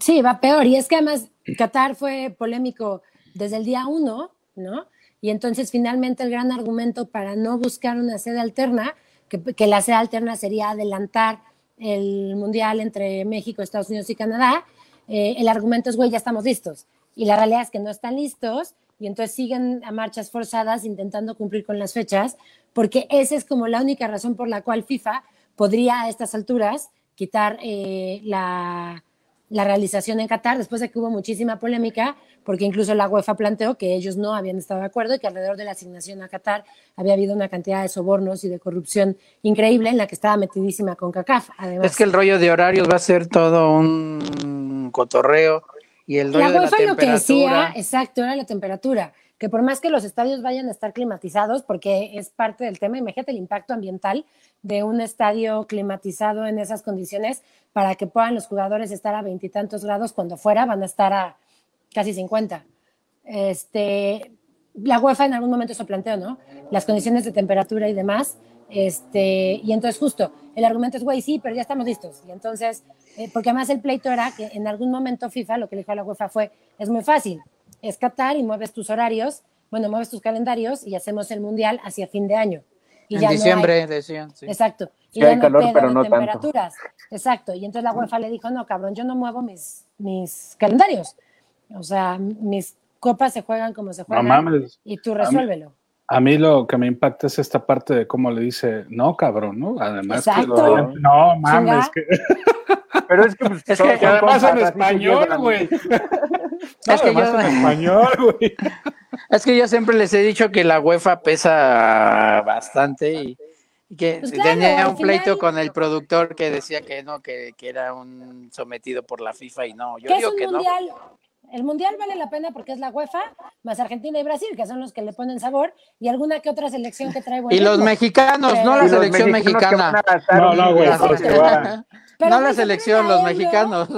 Sí, va peor. Y es que además Qatar fue polémico desde el día uno, ¿no? Y entonces finalmente el gran argumento para no buscar una sede alterna, que, la sede alterna sería adelantar el Mundial entre México, Estados Unidos y Canadá, eh, el argumento es, güey, ya estamos listos. Y la realidad es que no están listos y entonces siguen a marchas forzadas intentando cumplir con las fechas, porque esa es como la única razón por la cual FIFA podría a estas alturas quitar eh, la, la realización en Qatar, después de que hubo muchísima polémica, porque incluso la UEFA planteó que ellos no habían estado de acuerdo y que alrededor de la asignación a Qatar había habido una cantidad de sobornos y de corrupción increíble en la que estaba metidísima con CACAF. Además, Es que el rollo de horarios va a ser todo un cotorreo y el rollo la de la UEFA lo que decía, exacto, era la temperatura, que por más que los estadios vayan a estar climatizados, porque es parte del tema, imagínate el impacto ambiental de un estadio climatizado en esas condiciones para que puedan los jugadores estar a veintitantos grados cuando fuera van a estar a casi 50. Este, la UEFA en algún momento eso planteó, ¿no? Las condiciones de temperatura y demás. Este, y entonces justo, el argumento es, güey, sí, pero ya estamos listos. Y entonces, eh, porque además el pleito era que en algún momento FIFA, lo que le dijo a la UEFA fue, es muy fácil, es Qatar y mueves tus horarios, bueno, mueves tus calendarios y hacemos el Mundial hacia fin de año. Y en ya no hay- diciembre, decían. sí. Exacto. Y ya hay no calor, pero no tanto. temperaturas. Exacto. Y entonces la UEFA le dijo, no, cabrón, yo no muevo mis, mis calendarios. O sea, mis copas se juegan como se No juegan. mames. y tú resuélvelo. A mí lo que me impacta es esta parte de cómo le dice, no, cabrón, ¿no? Además, que lo- no mames, que, Pero es que, pues, Es son- que además en español, güey. Es que yo- en español, güey. Es que yo siempre les he dicho que la UEFA pesa bastante y, y que Pues claro, tenía un pleito final- con el productor que decía que no, que, que era un sometido por la FIFA y no. Yo ¿Qué es digo un que no. El mundial vale la pena porque es la UEFA, más Argentina y Brasil, que son los que le ponen sabor, y alguna que otra selección que trae buen Y los mexicanos, no Pero- la selección mexicana. No, no, güey, no la selección, los mexicanos.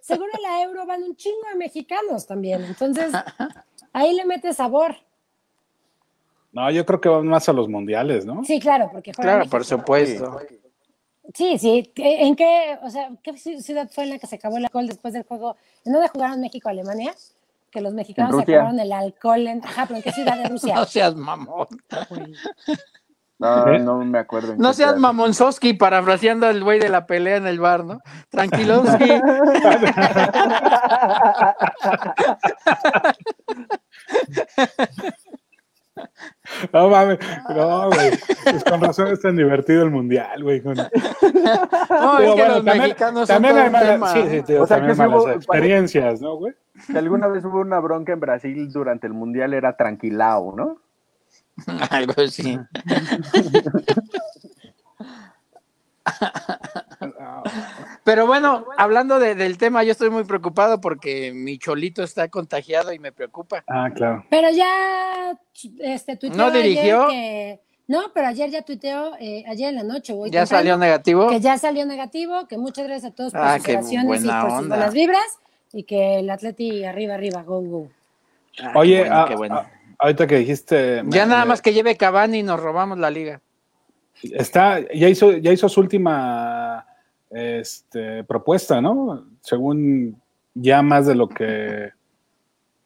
Seguro la Euro van un chingo de mexicanos también. Entonces, ahí le mete sabor. No, yo creo que van más a los mundiales, ¿no? Sí, claro, porque juega Claro, México. por supuesto. Sí, sí. ¿En qué, o sea, qué ci- ciudad fue en la que se acabó el alcohol después del juego? ¿En dónde jugaron México-Alemania? Que los mexicanos acabaron el alcohol en... Ajá, pero ¿en qué ciudad de Rusia? No seas mamón. No, ¿Eh? no me acuerdo. en No seas mamonzoski parafraseando al güey de la pelea en el bar, ¿no? Tranquilowski. No mames, no, güey. Pues con razón es tan divertido el mundial, güey. con- No, es que bueno, los también- mexicanos son también todo hay malas- tema. sí, sí, tío, O sea, también que hubo- experiencias, ¿no, güey? Si alguna vez hubo una bronca en Brasil durante el mundial era tranquilao, ¿no? Algo así. Pero bueno, hablando de- del tema, yo estoy muy preocupado porque mi cholito está contagiado y me preocupa. Ah, claro. Pero ya este, tuiteó ¿No dirigió? ayer que... No, pero ayer ya tuiteó, eh, ayer en la noche. hoy ¿Ya temprano, salió negativo? Que ya salió negativo, que muchas gracias a todos por Ah, sus oraciones y por sus buenas vibras. Y que el Atleti arriba, arriba, go, go. Ah, qué Oye, bueno, ah, qué bueno. ah, ahorita que dijiste. ya me- nada me- más que lleve Cavani y nos robamos la liga. Está, ya hizo, ya hizo su última este, propuesta, ¿no? Según ya más de lo que.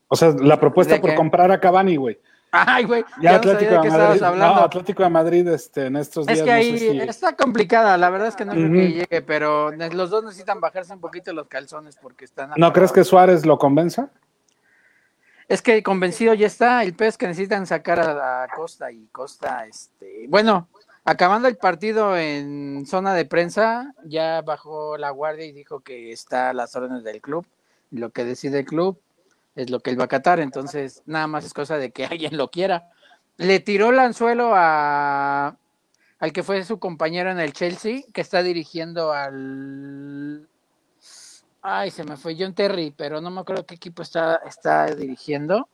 O sea, la propuesta ¿De por qué? comprar a Cavani, güey. Ay, güey, Ya, ya, no Atlético sabía de de qué Madrid. estabas hablando. No, Atlético de Madrid este, en estos días. Es que no ahí sé si- está complicada, la verdad es que no creo que llegue, pero los dos necesitan bajarse un poquito los calzones porque están... ¿No crees que. Suárez lo convenza? Es que convencido ya está, el pez que necesitan sacar a, a Costa y Costa, este, bueno, acabando el partido en zona de prensa, ya bajó la guardia y dijo que está a las órdenes del club, lo que decide el club es lo que él va a acatar, entonces nada más es cosa de que alguien lo quiera. Le tiró el anzuelo a al que fue su compañero en el Chelsea, que está dirigiendo al Ay, se me fue John Terry, pero no me acuerdo qué equipo está, está dirigiendo.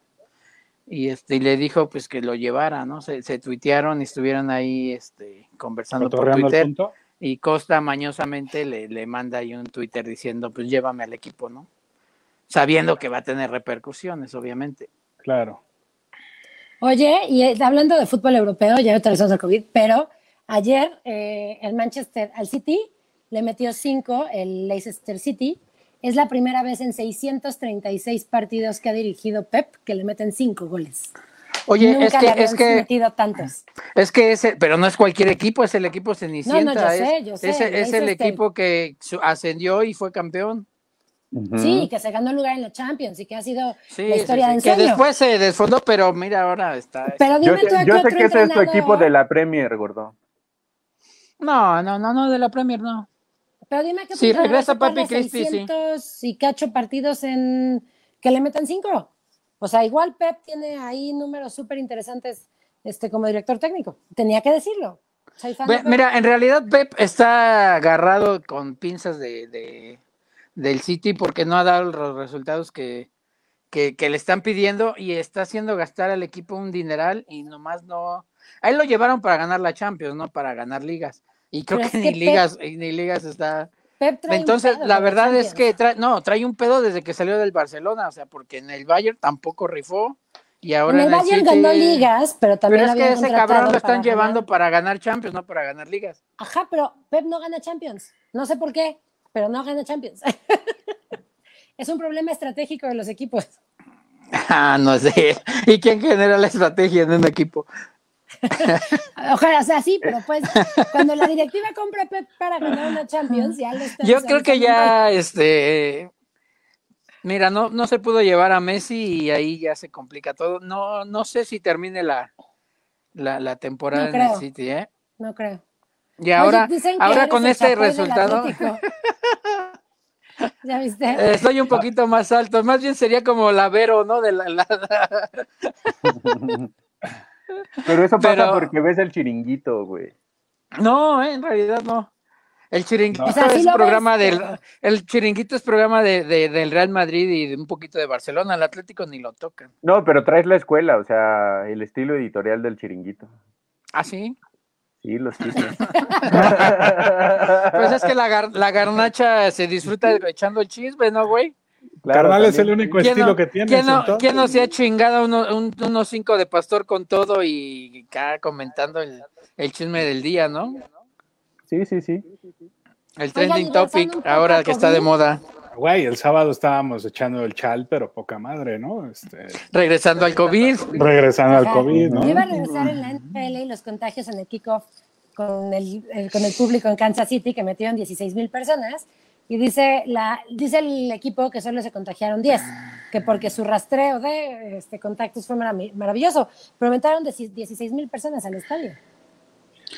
Y este, y le dijo pues que lo llevara, ¿no? Se, se tuitearon y estuvieron ahí este, conversando por Twitter. Y Costa mañosamente le, le manda ahí un Twitter diciendo, pues llévame al equipo, ¿no? Sabiendo que va a tener repercusiones, obviamente. Claro. Oye, y eh, hablando de fútbol europeo, ya utilizamos el COVID, pero ayer eh, el Manchester al City le metió cinco, el Leicester City. Es la primera vez en 636 partidos que ha dirigido Pep que le meten cinco goles. Oye, nunca es que, es que, metido tantos. es que ese, pero no es cualquier equipo, es el equipo Cenicienta. No, no, yo es, sé, yo sé, es- el este- equipo que ascendió y fue campeón. Sí, que se ganó lugar en la Champions y que ha sido Sí, la historia sí, de que ensueño. después se desfondó, pero mira, ahora está. Pero Yo dime sé, tú a yo qué sé otro que ese es tu equipo de la Premier, gordo. No, no, no, no, de la Premier no. Pero dime que Sí, regresa Papi Cristi, sí. y cacho partidos en que le metan cinco. O sea, igual Pep tiene ahí números súper interesantes este, como director técnico. Tenía que decirlo. Mira, en realidad Pep está agarrado con pinzas de, de- del City porque no ha dado los resultados que, que, que le están pidiendo y está haciendo gastar al equipo un dineral y nomás no. A él lo llevaron para ganar la Champions, no para ganar ligas. Y creo que, es ni Pep- ligas, ni ligas está. Pep trae un Entonces, pedo la verdad es que trae, no, trae un pedo desde que salió del Barcelona, o sea, porque en el Bayern tampoco rifó y ahora en el en el Bayern City- ganó ligas, pero también Pero es que ese cabrón lo para están llevando ganar- para ganar Champions, no para ganar ligas. Ajá, pero Pep no gana Champions. No sé por qué, pero no gana Champions. es un problema estratégico de los equipos. Ah, no sé. ¿Y quién genera la estrategia en un equipo? Ojalá, o sea, sí, pero pues cuando la directiva compra a Pep para ganar una Champions, ya lo están Yo creo que ya, este, mira, no, no se pudo llevar a Messi y ahí ya se complica todo. No, no sé si termine la, la, la temporada No en el. City, ¿eh? No creo. Y ahora, Oye, ahora con este resultado, Atlético. ¿Ya viste? eh, estoy un poquito más alto. Más bien sería como la Vero, ¿no? De la, la- Pero eso pasa Pero- porque ves el chiringuito, güey. No, eh, en realidad no. El chiringuito O sea, sí es programa ves, del, el chiringuito es programa de, de- del Real Madrid y de un poquito de Barcelona. El Atlético ni lo tocan. No, pero traes la escuela, o sea, el estilo editorial del chiringuito. ¿Ah, sí? Sí, los chismes. Pues es que la, gar- la garnacha se disfruta echando el chisme, ¿no, güey? Claro, Carnal es el único ¿Quién estilo no, que tienes. quién no- quién no se ha chingado uno- un- unos cinco de pastor con todo y acá comentando el, el chisme del día, ¿no? Sí, sí, sí. El trending topic, ahora que está de moda. Güey, el sábado estábamos echando el chal, pero poca madre, ¿no? Este, Regresando al COVID. regresando al. COVID, ¿no? Iba a regresar en la NFL y los contagios en el kickoff con el, el- con el público en Kansas City, que metieron 16 mil personas. Y dice, la, dice el equipo que solo se contagiaron 10, que porque su rastreo de este, contactos fue marav- maravilloso. Pero aumentaron 16 mil personas al estadio.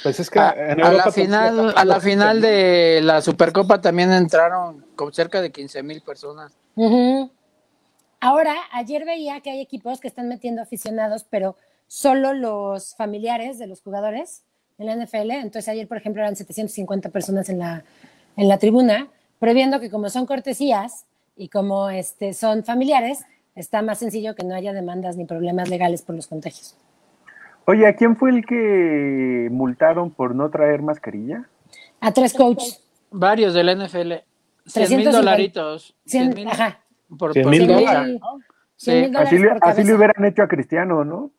Pues es que A, en a la final, a la final de la Supercopa también entraron con cerca de 15 mil personas. Ujú. Ahora, ayer veía que hay equipos que están metiendo aficionados, pero solo los familiares de los jugadores en la NFL. Entonces, ayer, por ejemplo, eran 750 personas en la, en la tribuna, previendo que como son cortesías y como este, son familiares, está más sencillo que no haya demandas ni problemas legales por los contagios. Oye, ¿a quién fue el que multaron por no traer mascarilla? A tres coaches. Varios de la NFL. 100 mil 350. dolaritos. 100 100, mil ajá, por, 100 por mil 100 cabeza. mil, Sí. 100 mil Así dólares le, así hubieran hecho a Cristiano, ¿no?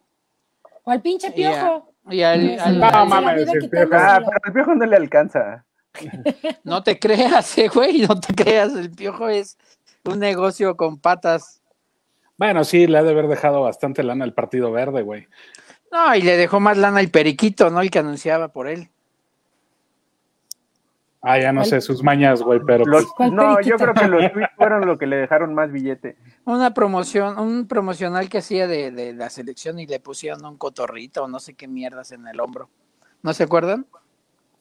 O al pinche Y, a- piojo. y al- Sí, al- No, mames, el Piojo. Ah, pero al viejo no le alcanza. No te creas, eh, güey, no te creas. El piojo es un negocio con patas. Bueno, sí, le ha de haber dejado bastante lana al Partido Verde, güey. No, y le dejó más lana el periquito, ¿no? El que anunciaba por él. Ah, ya no sé sus mañas, güey, pero Los- pues, ¿Cuál no, periquito? yo creo que los tweets fueron lo que le dejaron más billete. Una promoción, un promocional que hacía de, de la selección y le pusieron un cotorrito o no sé qué mierdas en el hombro. ¿No se acuerdan?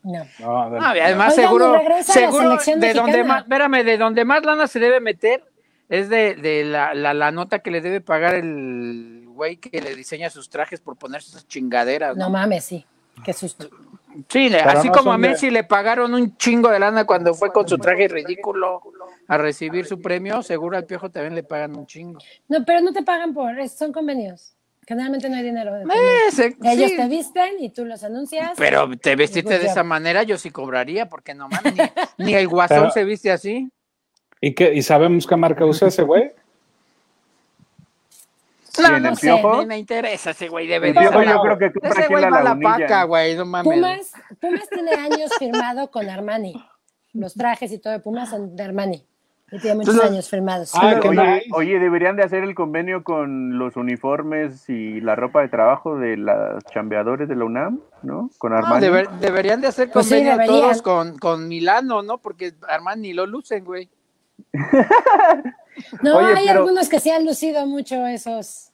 No. no, y además Oigan, seguro, seguro de donde más, espérame, de donde más lana se debe meter es de, de la, la, la nota que le debe pagar el güey que le diseña sus trajes por ponerse esas chingaderas. No ¿no? mames, sí. Qué susto. Sí, Pero así no como a Messi le pagaron un chingo de lana cuando fue con su traje ridículo a recibir su premio, seguro al piojo también le pagan un chingo. No, pero no te pagan por, son convenios. Generalmente no hay dinero. Eh, se- Ellos sí, te visten y tú los anuncias. pero te vestiste Pues de esa manera, yo sí cobraría, porque no mames, ni, ni el guasón Pero- se viste así. ¿Y, qué, ¿Y sabemos qué marca usa ese güey? No, ¿Quién, no sé, ni me interesa ese güey de ser- yo creo que compra Ese güey la va a la lagunilla. paca, güey, no mames. Pumas, Pumas tiene años firmado con Armani. Los trajes y todo de Pumas son de Armani. Y tiene muchos Entonces- años firmados. Ah, Oye, deberían de hacer el convenio con los uniformes y la ropa de trabajo de los chambeadores de la UNAM, ¿no? Con No, Armani. deber- deberían de hacer Pues sí, convenio todos con, con Milano, ¿no? Porque Armani lo lucen, güey. No, Oye, hay pero- algunos que sí han lucido mucho esos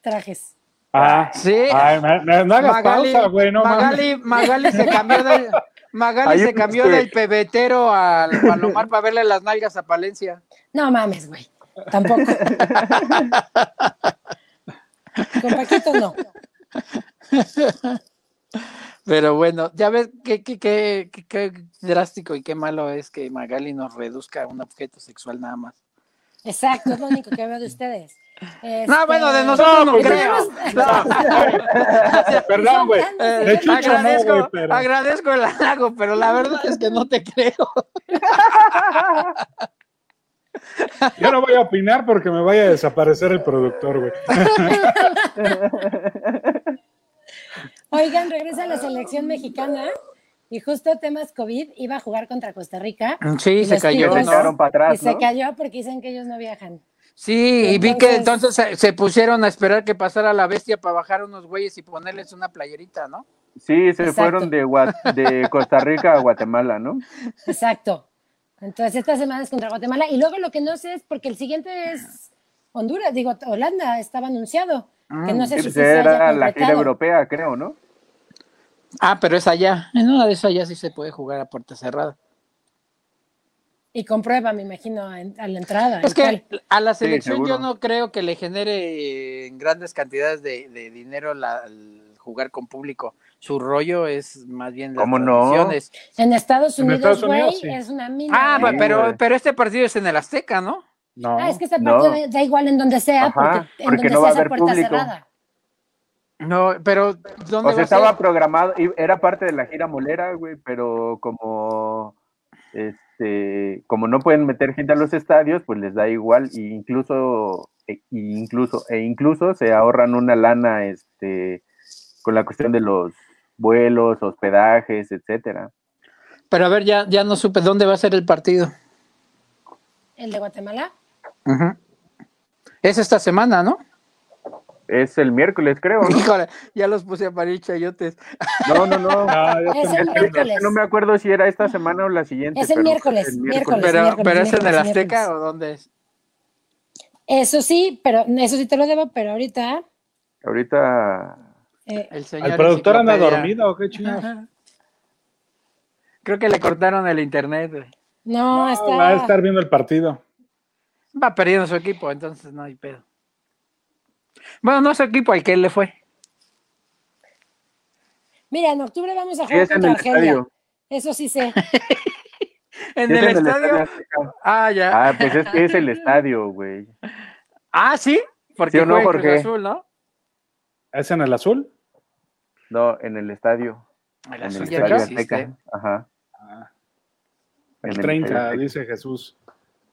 trajes. Ah, Sí. Ay, hagas Magali, pausa, güey, no. Magali, Magali se cambió del, Magali Hay se cambió que- del pebetero al Palomar para verle las nalgas a Palencia. No mames, güey. Tampoco. Con Paquito no. Pero bueno, ya ves qué, qué, qué, qué- qué drástico y qué malo es que Magali nos reduzca a un objeto sexual nada más. Exacto, es lo único que veo de ustedes. Este, No, bueno, de nosotros no, creo. Perdón, güey. Eh, no, agradezco, güey, pero- agradezco el halago, pero la verdad es que no te creo. Yo no voy a opinar porque me vaya a desaparecer el productor, güey. Oigan, regresa la selección mexicana y justo temas COVID iba a jugar contra Costa Rica. Sí, Y se cayó, se tipos- ¿no? echaron para Y atrás, se ¿no? cayó porque dicen que ellos no viajan. Sí, y vi que Entonces- se, se pusieron a esperar que pasara la bestia para bajar unos güeyes y ponerles una playerita, ¿no? Sí, se Exacto. fueron de, Costa Rica a Guatemala, ¿no? Exacto. Entonces, esta semana es contra Guatemala. Y luego lo que no sé es porque el siguiente es Honduras, digo, Holanda estaba anunciado. Que no sé Sí, si pues sí se haya era la gira europea, creo, ¿no? Ah, pero es allá. En una de esas allá sí se puede jugar a puerta cerrada. Y comprueba, me imagino, en- a la entrada. Es que a la selección yo no creo que le genere en grandes cantidades de, de dinero la, el jugar con público. Su rollo es más bien las ¿Cómo no? En Estados Unidos, güey, sí. es una mina. Ah. Sí, pero, pero este partido es en el Azteca, ¿no? No. Ah, es que esta No. parte da, igual en donde sea, Ajá, porque en porque donde no va a sea esa haber puerta público. cerrada. No, pero ¿dónde O sea, va a estaba ser? programado, y era parte de la gira molera, güey, pero como este, como no pueden meter gente a los estadios, pues les da igual, e incluso, e, y incluso, e incluso se ahorran una lana, este, con la cuestión de los vuelos, hospedajes, etcétera. Pero a ver, ya, ya no supe dónde va a ser el partido. El de Guatemala. Es esta semana, ¿no? Es el miércoles, creo, ¿no? Híjole, ya los puse a parir chayotes. No, no, no. No, ya Es el miércoles. no me acuerdo si era esta semana o la siguiente. Es el pero miércoles, el miércoles. Pero, miércoles, pero es en el Azteca miércoles. o dónde es? Eso sí, pero eso sí te lo debo, pero ahorita Ahorita eh, El señor ¿El productor anda dormido o qué chingados? Creo que le cortaron el internet. güey. no, No, está. Va a estar viendo el partido. Va perdiendo su equipo, entonces no hay pedo. Bueno, no su equipo, al que él le fue. Mira, en octubre vamos a sí jugar en contra el Argelia. estadio. Eso sí sé. En Sí el en estadio. Ah, ya. Ah, pues es que es el estadio, güey. Ah, sí. Porque ¿Sí o no, en Jorge? Azul, ¿no? ¿Es en el azul? No, en el estadio. El En azul el ya estadio. Azteca. Ajá. En El el 30, estadio dice Jesús.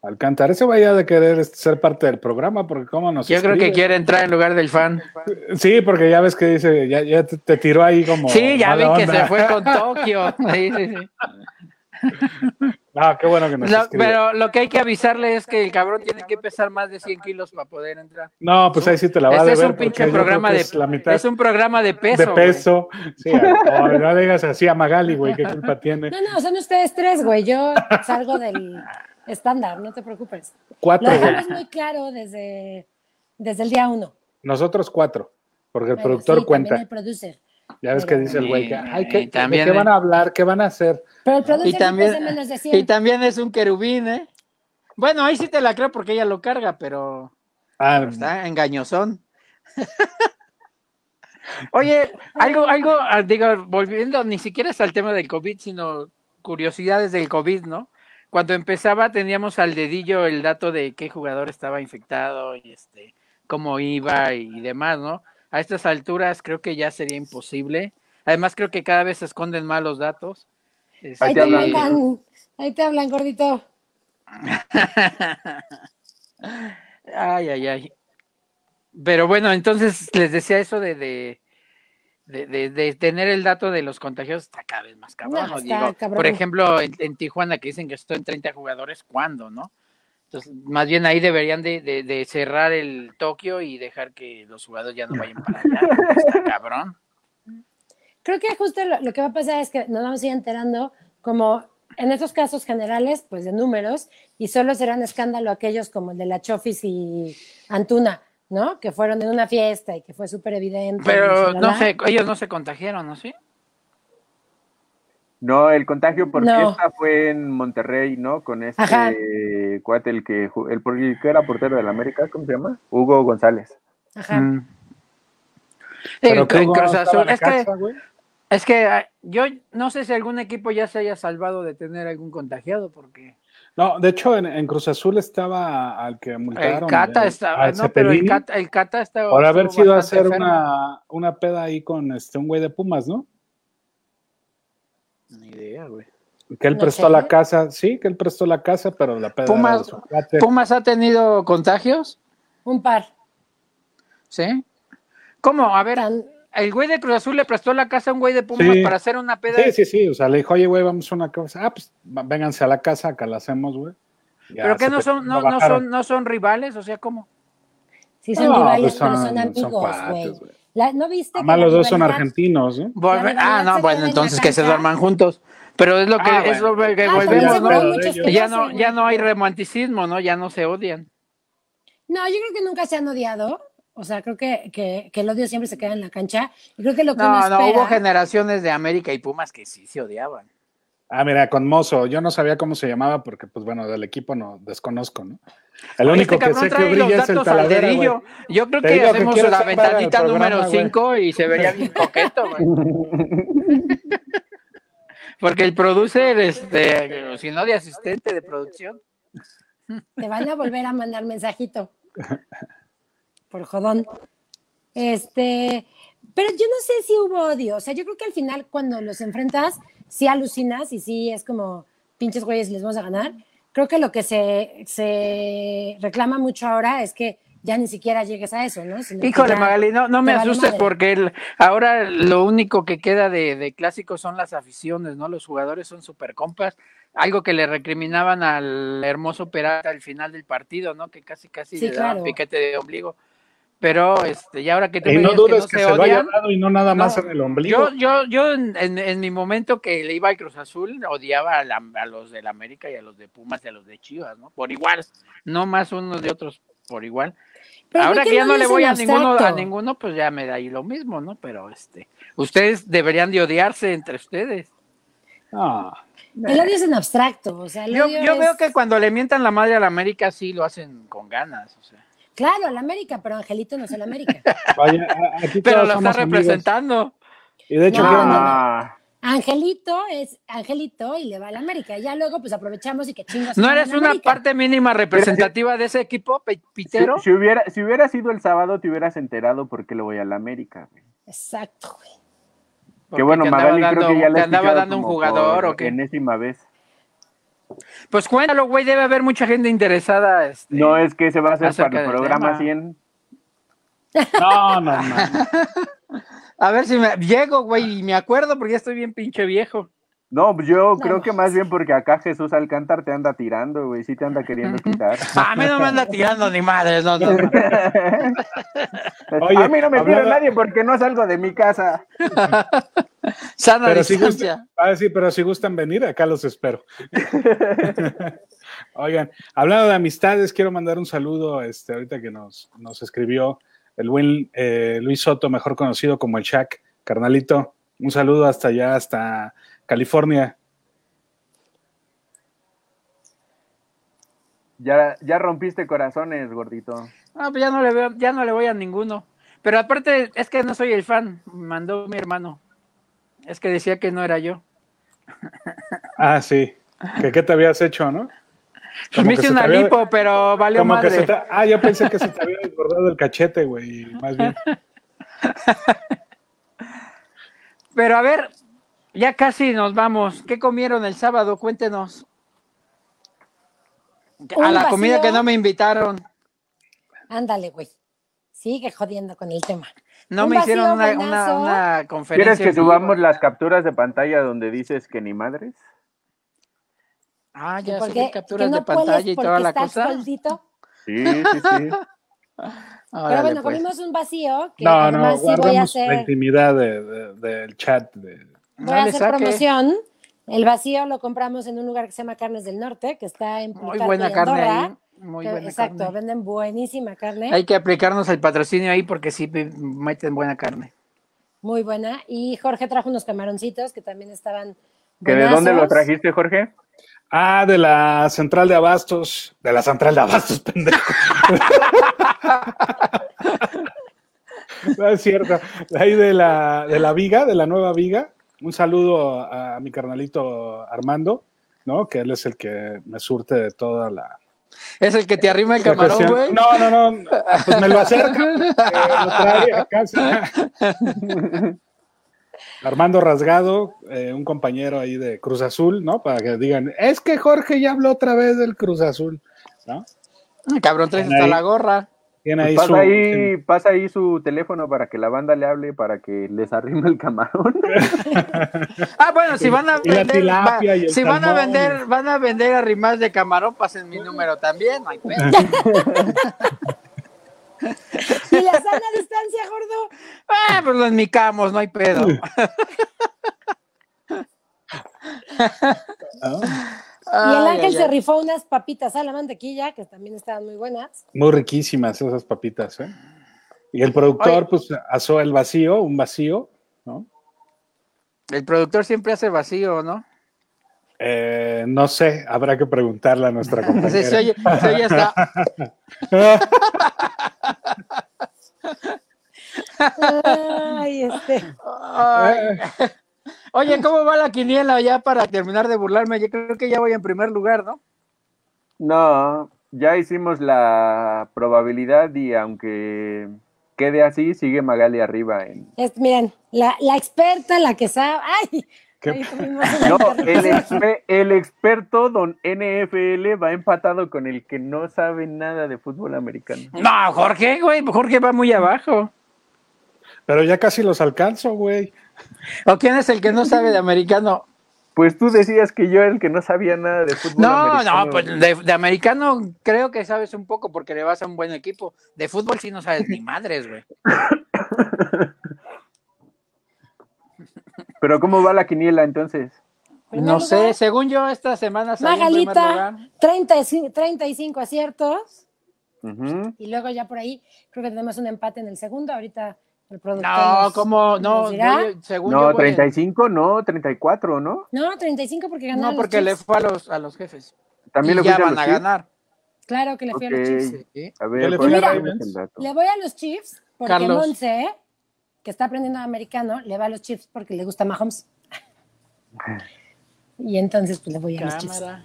Alcántara, ese vaya de querer ser parte del programa, porque cómo nos Yo creo que quiere entrar en lugar del fan. Sí, porque ya ves que dice, ya, ya te, te tiró ahí como. Sí, ya vi que se fue con Tokio. Sí, sí, sí. No, qué bueno que nos Lo- escribe. pero lo que hay que avisarle es que el cabrón tiene que pesar más de 100 kilos para poder entrar. No, pues ahí sí te la va Este a es ver. un pinche programa de es la mitad es un programa de peso. de güey. peso. Sí, o no digas así a Magali, güey, qué culpa tiene. No, no, son ustedes tres, güey. Yo salgo del estándar, no te preocupes. Lo Cuatro, güey. dejamos muy claro desde, desde el día uno. Nosotros cuatro, porque el Pero productor sí, cuenta. el producer. Ya ves que dice el güey que, ay, ¿qué, Y también, ¿de qué van a hablar? ¿Qué van a hacer? Pero el producer Y también, menos de 100. y también es un querubín, ¿eh? Bueno, ahí sí te la creo porque ella lo carga, pero Ah, está engañosón. Oye, algo, algo, ah, digo, volviendo, ni siquiera es al tema del COVID, sino curiosidades del COVID, ¿no? Cuando empezaba teníamos al dedillo el dato de qué jugador estaba infectado y este, cómo iba y demás, ¿no? A estas alturas creo que ya sería imposible. Además creo que cada vez se esconden más los datos. Ahí Ahí te hablan, ahí te hablan, gordito. Ay, ay, ay. Pero bueno, entonces les decía eso de, de, de, de- de tener el dato de los contagios está cada vez más cabrón. No, ¿no? está Digo, cabrón. Por ejemplo, en, en Tijuana que dicen que estoy en 30 jugadores, ¿cuándo, no? Entonces, más bien ahí deberían de, de, de cerrar el Tokio y dejar que los jugadores ya no vayan para allá. Está cabrón. Creo que justo lo, lo que va a pasar es que nos vamos a ir enterando como en estos casos generales, pues de números, y solo serán escándalo aquellos como el de la Chofis y Antuna, ¿no? Que fueron en una fiesta y que fue súper evidente. Pero no sé, ellos no se contagiaron, ¿no? ¿Sí? No, el contagio por No. fiesta fue en Monterrey, ¿no? Con este Ajá. cuate, el que, el, que era portero del América, ¿cómo se llama? Hugo González. Ajá. Mm. Pero que Hugo Cruz Azul- es que casa. Es que ah, yo no sé si algún equipo ya se haya salvado de tener algún contagiado, porque No, de hecho, en, en Cruz Azul estaba al que multaron. el Cata estaba, no, pero el Cata, el Cata estaba Por haber sido a hacer una, una peda ahí con este un güey de Pumas, ¿no? Ni idea, güey. Que él prestó sé. la casa, sí, que él prestó la casa, pero la peda Pumas-. ¿Pumas ha tenido contagios? Un par. ¿Sí? ¿Cómo? A ver, Tan- el güey de Cruz Azul le prestó la casa a un güey de Pumas Sí. para hacer una peda. Sí, sí, sí, o sea, le dijo, oye, güey, vamos a una cosa. Ah, pues vénganse a la casa, acá la hacemos, güey. Ya pero que no son, no, no son, no son rivales, o sea, ¿cómo? Sí, son No, rivales, pues pero son- amigos, güey. ¿No viste? Además, los dos son argentinos, rivalidad ah, no, bueno, entonces que se duerman juntos. Pero es lo que, Ah, es lo que Ah, volvemos, seguro ¿no? Ya no ya no hay romanticismo, ¿no? Ya no se odian. No, yo creo que nunca se han odiado. O sea, creo que, que, que el odio siempre se queda en la cancha. Y creo que lo que uno No, no, espera... hubo generaciones de América y Pumas que sí se odiaban. Ah, mira, con Mozo, yo no sabía cómo se llamaba porque, pues bueno, del equipo no desconozco, ¿no? El Oye, único este que sé que brilla es el dedillo. Yo creo Te que hacemos la ventanita programa, número güey. 5 y se vería bien coqueto, güey. Porque el producer, este, si no de asistente de producción. Te van a volver a mandar mensajito. Por jodón. Este, pero yo no sé si hubo odio. O sea, yo creo que al final cuando los enfrentas, sí alucinas y sí es como pinches güeyes les vamos a ganar. Creo que lo que se, se reclama mucho ahora es que ya ni siquiera llegues a eso, ¿no? Sino Híjole, Magali, no, no me vale asustes madre. porque el- ahora lo único que queda de, de clásicos son las aficiones, ¿no? Los jugadores son super compas. Algo que le recriminaban al hermoso Peralta al final del partido, ¿no? Que casi casi Sí, le daban claro. piquete de ombligo. Pero, este, y ahora que tú Y no dudes que que, no se se lo haya dado y no nada más en el ombligo. yo, yo, yo en, en- en mi momento que le iba al Cruz Azul, odiaba a, la- a los del América y a los de Pumas y a los de Chivas, ¿no? Por igual, no más unos de otros por igual. Pero Ahora que ya no le voy a ninguno, a ninguno, pues ya me da ahí lo mismo, ¿no? Pero este, ustedes deberían de odiarse entre ustedes. Ah, El odio es en abstracto. O sea, el Yo, odio yo es- veo que cuando le mientan la madre a la América sí lo hacen con ganas, o sea. Claro, el América, pero Angelito no es el América. vaya, aquí Pero lo está amigos. representando. Y de hecho, No, quiero no, Ah, Angelito es Angelito y le va al América. Ya luego pues aprovechamos y que chingas. ¿No eres una América. parte mínima representativa de ese equipo, si, Pitero? si hubiera, si hubiera sido el sábado, te hubieras enterado por qué le voy a la América. güey. Exacto, güey. Porque Que bueno, Magali creo que ya le andaba dando un como jugador por o qué. enésima vez. Pues cuéntalo, güey, debe haber mucha gente interesada. Este, No es que se va a hacer para el programa tema. 100. No, no, no. A ver si me llego, güey, y me acuerdo porque ya estoy bien pinche viejo. No, pues yo No, creo no. que más bien porque acá Jesús Alcántar te anda tirando, güey. Sí te anda queriendo quitar. A mí no me anda tirando ni madres, no, no. Oye, a mí no me tira nadie porque no salgo de mi casa. Sana Pero si distancia. gustan, ah, sí, pero si gustan venir, acá los espero. Oigan, hablando de amistades, quiero mandar un saludo, este, ahorita que nos, nos escribió el buen eh, Luis Soto, mejor conocido como el Shaq, carnalito. Un saludo hasta allá, hasta California. Ya, ya rompiste corazones, gordito. No, pues ya no le veo, ya no le voy a ninguno. Pero aparte, es que no soy el fan, mandó mi hermano. Es que decía que no era yo. Ah, sí. ¿Que ¿Qué te habías hecho, no? Como me hice una había- lipo, pero valió Como que madre. se te- Ah, yo pensé que se te había desbordado el cachete, güey, más bien. Pero a ver, ya casi nos vamos. ¿Qué comieron el sábado? Cuéntenos. A la comida que no me invitaron. Ándale, güey. Sigue jodiendo con el tema. No Un me hicieron una, una, una conferencia. ¿Quieres que subamos las capturas de pantalla donde dices que ni madres? Ah, ya porque subí capturas no de pantalla y toda la cosa. gordito. Sí, sí, sí. Pero bueno, pues. comimos un vacío que No, no, sí voy a guardemos la hacer, intimidad de- de- del chat. de- voy No a hacer saque. promoción. El vacío lo compramos en un lugar que se llama Carnes del Norte, que está en Muy buena carne Andorra, ahí. Muy que- buena exacto, carne. venden buenísima carne, Hay que aplicarnos el patrocinio ahí porque sí me- meten buena carne. muy buena. Y Jorge trajo unos camaroncitos que también estaban ¿Que ¿De dónde lo trajiste, Jorge? Ah, de la central de abastos. De la central de abastos, pendejo. no es cierto. De ahí de la, de la viga, de la nueva viga. Un saludo a, a mi carnalito Armando, ¿no? Que él es el que me surte de toda la. Es el que te arrima el camarón, güey. No, no, no. Pues me lo acerca. eh, lo trae a casa. Armando Rasgado, eh, un compañero ahí de Cruz Azul, ¿no? Para que digan, es que Jorge ya habló otra vez del Cruz Azul, ¿no? Ah, Cabrón, traes Ahí. hasta la gorra. Tiene Pues ahí pasa, su. ahí, pasa ahí su teléfono para que la banda le hable, para que les arrime el camarón. Ah, bueno, si van a vender, va- si van a vender, van a vender arrimas de camarón, pasen mi número también, no hay pedo. Y la sana distancia, gordo. Ah, pues los micamos, no hay pedo. y el ángel ay, se ay. rifó unas papitas a la mantequilla, que también estaban muy buenas. Muy riquísimas esas papitas, ¿eh? Y el productor, Oye. pues, asó el vacío, un vacío, ¿no? El productor siempre hace vacío, ¿no? Eh, no sé, habrá que preguntarle a nuestra Se, compañera. se oye, se oye hasta, Ay, este. Ay. Oye, ¿cómo va la quiniela ya para terminar de burlarme? Yo creo que ya voy en primer lugar, ¿no? No, ya hicimos la probabilidad y aunque quede así, sigue Magali arriba. En... Es- miren, la, la experta, la que sabe. ¡Ay! No, el experto don NFL va empatado con el que no sabe nada de fútbol americano. No, Jorge, güey, Jorge va muy abajo. Pero ya casi los alcanzo, güey. ¿O quién es el que no sabe de americano? Pues tú decías que yo era el que no sabía nada de fútbol No, americano. no, pues de, de americano creo que sabes un poco porque le vas a un buen equipo. De fútbol sí no sabes ni madres, güey. Pero ¿cómo va la quiniela entonces? No lugar, sé, según yo esta semana Magalita, lugar. 35, 35 aciertos. Y luego ya por ahí, creo que tenemos un empate en el segundo. Ahorita el productor. No, nos- como no, voy- según yo No, voy en- 35, no, 34, ¿no? No, 35 porque ganaron. No, porque le fue a los a los jefes. También y le ya a van los a Chiefs? ganar. Claro que le fui a los. Chiefs. Sí. A Yo ver, le pues, fui a. Le voy a los Chiefs porque Carlos. Monse, que está aprendiendo americano, le va a los Chiefs porque le gusta Mahomes. Y entonces, pues le voy a los Chiefs. Cámara.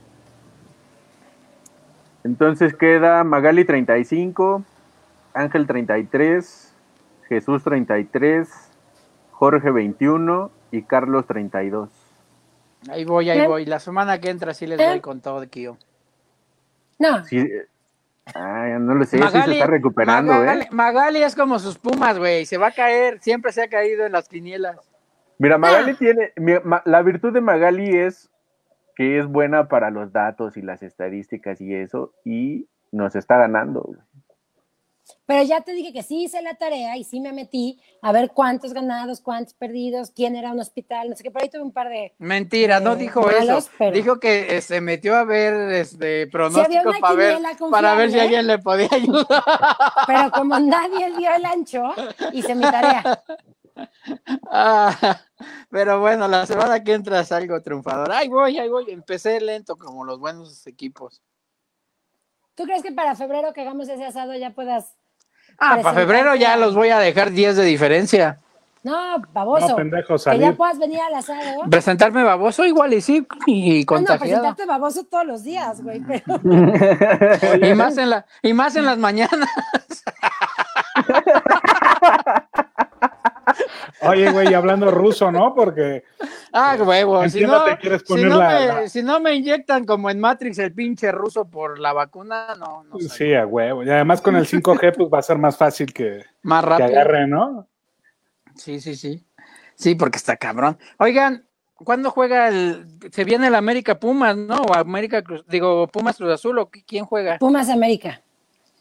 Entonces queda Magali 35, Ángel 33, Jesús 33, Jorge 21 y Carlos 32. Ahí voy, ahí ¿Eh? voy. La semana que entra sí les ¿Eh? doy con todo de Kio. No, Sí, eh, ay, no lo sé, sí se está recuperando, Magali, ¿eh? Magali es como sus pumas, güey. Se va a caer. Siempre se ha caído en las quinielas. Mira, Ah. Magali tiene, mi- ma- la virtud de Magali es que es buena para los datos y las estadísticas y eso, y nos está ganando. güey. Pero ya te dije que sí hice la tarea y sí me metí a ver cuántos ganados, cuántos perdidos, quién era un hospital, no sé qué. Por ahí tuve un par de. Mentira, no Eh, dijo malos, eso. pero- Dijo que eh, se metió a ver este pronósticos para ver, para ver si confiable. alguien le podía ayudar. Pero como nadie dio el ancho, hice mi tarea. Ah, pero bueno, la semana que entra salgo triunfador. Ahí voy, ahí voy. Empecé lento como los buenos equipos. ¿Tú crees que para febrero que hagamos ese asado ya puedas Ah, para febrero ya los voy a dejar 10 de diferencia. No, baboso. No, pendejo, que salir. ya puedas venir al asado. Presentarme baboso igual y sí, y Ah, no, contagiado. presentarte baboso todos los días, güey. Pero y más en la, y más en las mañanas. Oye, güey, y hablando ruso, ¿no? Porque Ah, huevo. Si no, que quieres si, no la- me, la- si no me inyectan como en Matrix el pinche ruso por la vacuna, no, no sé. sí, a huevo. Y además con el 5G, pues va a ser más fácil que, Más que rápido. agarre, ¿no? Sí, sí, sí. Sí, porque está cabrón. Oigan, ¿cuándo juega el, se viene el América Pumas, ¿no? O América Cruz, digo, Pumas Cruz Azul, ¿o qui- quién juega? Pumas América,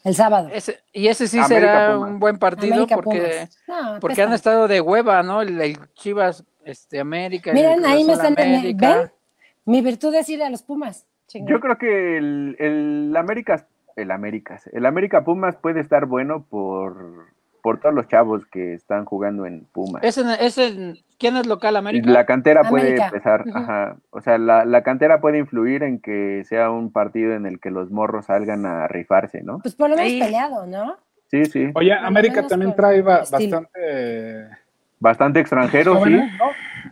el sábado. Ese, y ese sí América será Pumas. un buen partido América porque. No, porque han estado de hueva, ¿no? El, el Chivas, este, América. Miren, ahí me están ¿ven? América. Mi virtud es ir a los Pumas. Yo creo que el, el América, el América, el América Pumas puede estar bueno por, por todos los chavos que están jugando en Pumas. Ese, ese, ¿Quién es local, América? La cantera puede América. ajá. O sea, la, la cantera puede influir en que sea un partido en el que los morros salgan a rifarse, ¿no? Pues por lo menos peleado, ¿no? Sí, sí. Oye, América también trae ba- estilo. bastante Bastante extranjero, sí. ¿no?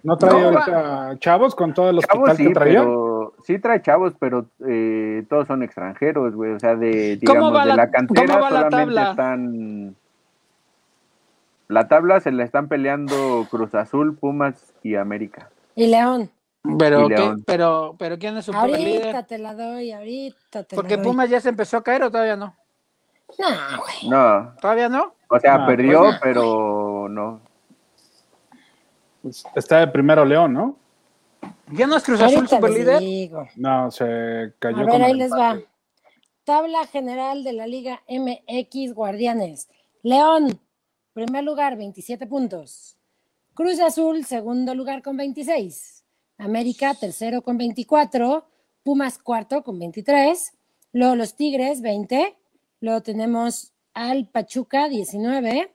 ¿No trae No, ahorita chavos con todo el hospital Chavos, que sí, traía? pero sí trae chavos, pero eh, todos son extranjeros, güey. O sea, de, ¿Cómo digamos, de la- la cantera cómo va la solamente tabla? están... La tabla se la están peleando Cruz Azul, Pumas y América. Y León. Pero, Y ¿qué? León. pero, pero ¿quién es su Ahorita líder? te la doy, ahorita te Porque la doy. Pumas ya se empezó a caer o todavía no? No, güey. No, ¿Todavía no? o sea, No, perdió, pues no. pero no. Pues, Está de primero León, ¿no? ¿Ya no es Cruz Azul Ahorita super les líder? digo. No, se cayó A con ver, ahí el les va. Tabla general de la Liga MX Guardianes. León, primer lugar, 27 puntos. Cruz Azul, segundo lugar con 26. América, tercero con 24. Pumas, cuarto con 23. Luego los Tigres, 20. Luego tenemos al Pachuca, 19.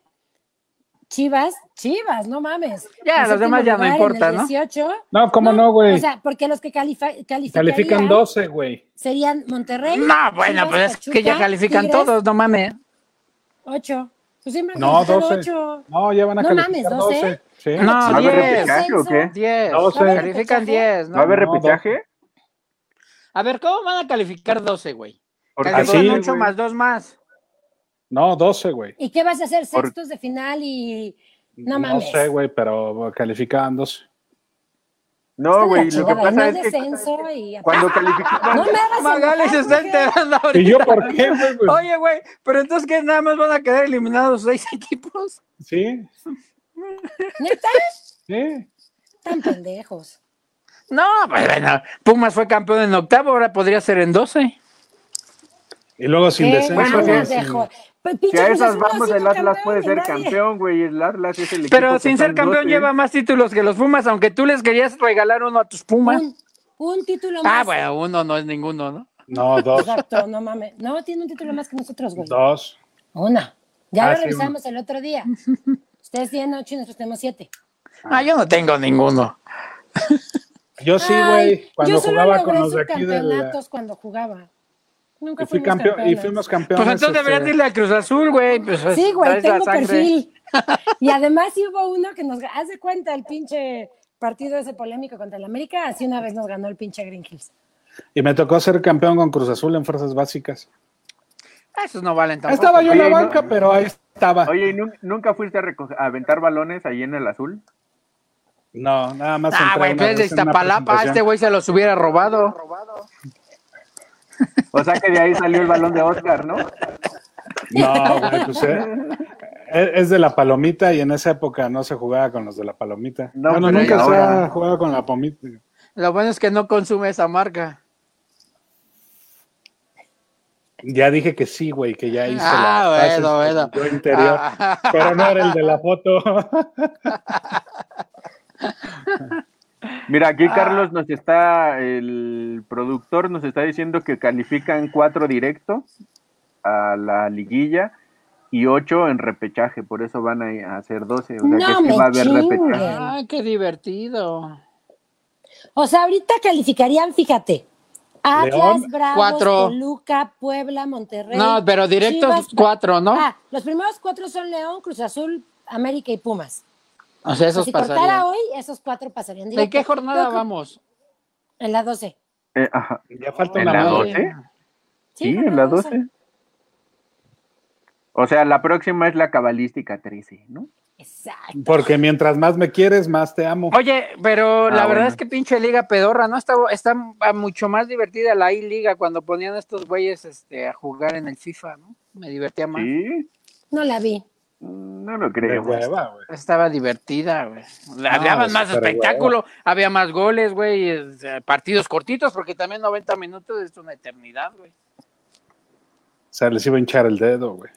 Chivas, Chivas, no mames. Ya, En los demás ya no importa, ¿no? 18. No, ¿cómo no, güey? O sea, porque los que Califican calificarían 12, güey. serían Monterrey. No, bueno, Chivas, pues es que ya califican Tigres, todos, no mames. Ocho. Pues siempre No, calificado 12. ocho. No, ya van a No calificar mames, 12. 12. Sí. No, ¿Va a haber 10. repechaje o qué? 10. Doce. Califican 10, ¿no? ¿Va a haber No, repechaje? A ver, ¿cómo van a calificar 12, güey? Porque Califican sí, 8 güey. más 2 más. No, 12, güey. ¿Y qué vas a hacer? Por- Sextos de final y. No No mames. sé, güey, pero califican 12. No, güey, lo que no pasa es es que descenso y. cuando calificaban... No me hagas Magali se está enterando ahorita. ¿Y yo por qué, güey? Oye, güey, pero entonces que nada más van a quedar eliminados seis equipos. Sí, ¿Neta? sí. Tan pendejos. No, pues bueno, Pumas fue campeón en octavo, ahora podría ser en 12. Y luego sin ¿Qué descenso. ganas Pues, Si pinche a esas vamos, el Atlas campeón puede ser nadie. campeón, güey. El Atlas es el equipo Pero sin ser campeón 12. lleva más títulos que los Pumas, aunque tú les querías regalar uno a tus Pumas. Un, un título Ah, más. bueno, uno no es ninguno, ¿no? No, dos. Exacto, no mames. No, tiene un título más que nosotros, güey. Dos. Una. Ya Ah, lo sí, revisamos el otro día. Ustedes tienen ocho y nosotros tenemos siete. Ah, yo no tengo ninguno. Yo sí, güey. Cuando yo solo jugaba logré con los de aquí cuando jugaba. Nunca Y, fui fuimos campeón, y campeones. fuimos campeones. Pues entonces deberías este, irle a Cruz Azul, güey. Pues, Sí, güey, tengo perfil. Y además sí hubo uno que nos... Haz de cuenta el pinche partido ese polémico contra el América, así una vez nos ganó el pinche Green Hills. Y me tocó ser campeón con Cruz Azul en fuerzas básicas. Ah, Esos no valen tampoco. Estaba yo en la no- banca, pero ahí estaba. Oye, ¿y nu- nunca fuiste a, recoger- a aventar balones ahí en el azul? No, nada más. Ah, güey, pues de Iztapalapa, este güey se los hubiera robado. O sea que de ahí salió el balón de Oscar, ¿no? No, güey, pues eh, es es de la palomita y en esa época no se jugaba con los de la palomita. No, bueno, pero nunca se ahora- ha jugado con la palomita. Lo bueno es que no consume esa marca. Ya dije que sí, güey, que ya hice Ah, paces bueno, con bueno. yo interior, Ah. pero no era el de la foto. Mira, aquí Ah. Carlos nos está, el productor nos está diciendo que califican cuatro directo a la liguilla y ocho en repechaje, por eso van a hacer 12. O sea No que va a haber repechaje. Ay, qué divertido. O sea, ahorita calificarían, fíjate, Atlas, León, Bravos, cuatro. Toluca, Puebla, Monterrey. No, pero directos Chivas, cuatro, ¿no? Ah, los primeros cuatro son León, Cruz Azul, América y Pumas. O sea, esos si cortara pasarían. hoy, esos cuatro pasarían ¿En directo. qué jornada que vamos? En la 12. Eh, ajá. ya falta ¿En una la más. 12? Sí, en la 12. O sea, la próxima es la cabalística 13, ¿no? Exacto. Porque mientras más me quieres, más te amo. Oye, pero la Ah, verdad bueno. es que pinche liga pedorra, ¿no? Está, está mucho más divertida la I-Liga cuando ponían estos güeyes este, a jugar en el FIFA, ¿no? Me divertía más. Sí. No la vi. No lo creo. güey. Estaba divertida, güey. Había más espectáculo, había más goles, güey, sea, partidos cortitos, porque también 90 minutos es una eternidad, güey. O sea, les iba a hinchar el dedo, güey.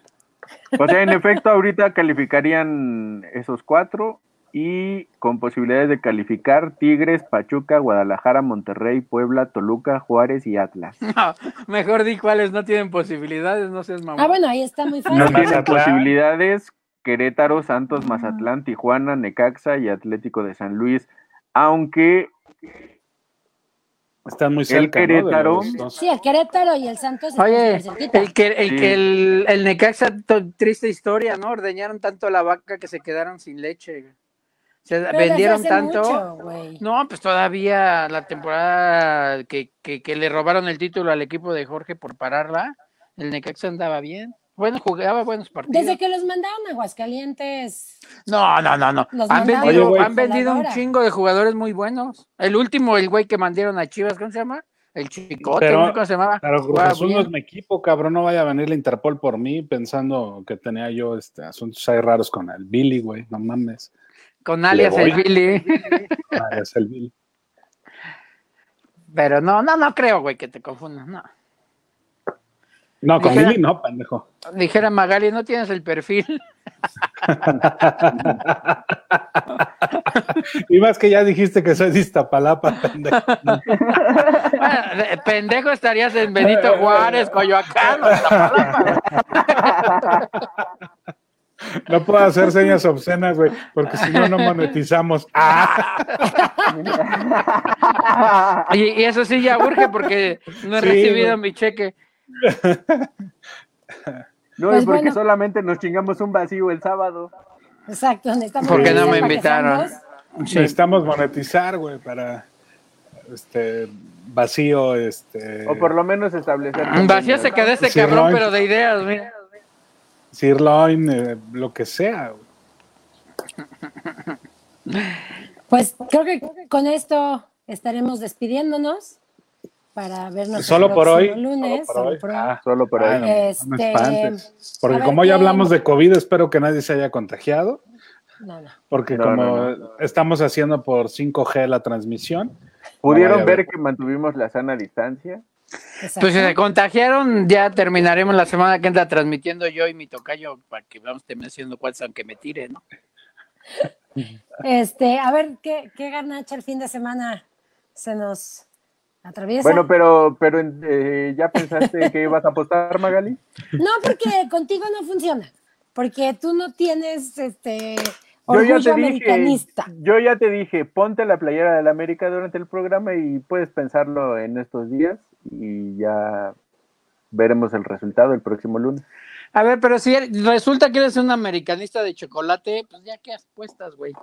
O sea, en efecto, ahorita calificarían esos cuatro y con posibilidades de calificar Tigres, Pachuca, Guadalajara, Monterrey, Puebla, Toluca, Juárez y Atlas. No, mejor di cuáles no tienen posibilidades, no seas mamón. Ah, bueno, ahí está muy No fácil. tienen Mazatlán. posibilidades Querétaro, Santos, Mazatlán, Tijuana, Necaxa y Atlético de San Luis. Aunque Están muy cerca, ¿no? De Querétaro. Sí, el Querétaro y el Santos están Oye, el que, el, Sí. que el, el Necaxa, triste historia, ¿no? Ordeñaron tanto la vaca que se quedaron sin leche. Se Pero vendieron hace tanto. mucho. No, pues todavía la temporada que, que, que le robaron el título al equipo de Jorge por pararla, el Necaxa andaba bien. Bueno, jugaba buenos partidos. Desde que los mandaron a Aguascalientes. No, no, no, no. Han vendido, Oye, güey. han vendido un chingo de jugadores muy buenos. El último, el güey que mandaron a Chivas, ¿cómo se llama? El Chicote, Pero- no sé ¿cómo se llamaba? Pero Cruz Azul no es mi equipo, cabrón. No vaya a venir la Interpol por mí pensando que tenía yo este, asuntos ahí raros con el Billy, güey. No mames. Con alias el. Billy. Es el Billy. Pero no, no, no creo, güey, que te confundas. No. No, con Dijera- Billy no, pendejo. Dijera Magali, no tienes el perfil. Y más que ya dijiste que soy de Iztapalapa, pendejo. Bueno, pendejo estarías en Benito Juárez, Coyoacán. o Iztapalapa. No puedo hacer señas obscenas, güey, porque si no, no monetizamos. Ah, Y, y eso sí ya urge porque no he Sí, recibido mi cheque. no, Pues y porque bueno. solamente nos chingamos un vacío el sábado. Exacto, necesitamos ¿Por qué un no me invitaron? Sí. necesitamos monetizar, güey, para este vacío, este. O por lo menos establecer. Vacío se quedó este Sí, cabrón, pero de ideas, mira. Sirloin, eh, lo que sea. Pues creo que con esto estaremos despidiéndonos para vernos Solo el por hoy. lunes. Solo por hoy. Ah, Solo por ah, ahí. no, no me Este, Porque ver, como ya hablamos de COVID, espero que nadie se haya contagiado. No, no. Porque No, como no, estamos haciendo por 5G la transmisión, ¿Pudieron ver que mantuvimos la sana distancia? Exacto. Pues si se contagiaron, ya terminaremos la semana que entra transmitiendo yo y mi tocayo para que vamos haciendo cuáles aunque me tire, ¿no? Este, a ver, ¿qué, qué garnacha el fin de semana se nos atraviesa? Bueno, pero, pero eh, ¿ya pensaste que ibas a apostar, Magali? No, porque contigo no funciona. Porque tú no tienes este Yo ya orgullo te dije, americanista. yo ya te dije, ponte la playera de la América durante el programa y puedes pensarlo en estos días y ya veremos el resultado el próximo lunes. A ver, pero si resulta que eres un americanista de chocolate, pues ya qué apuestas, güey.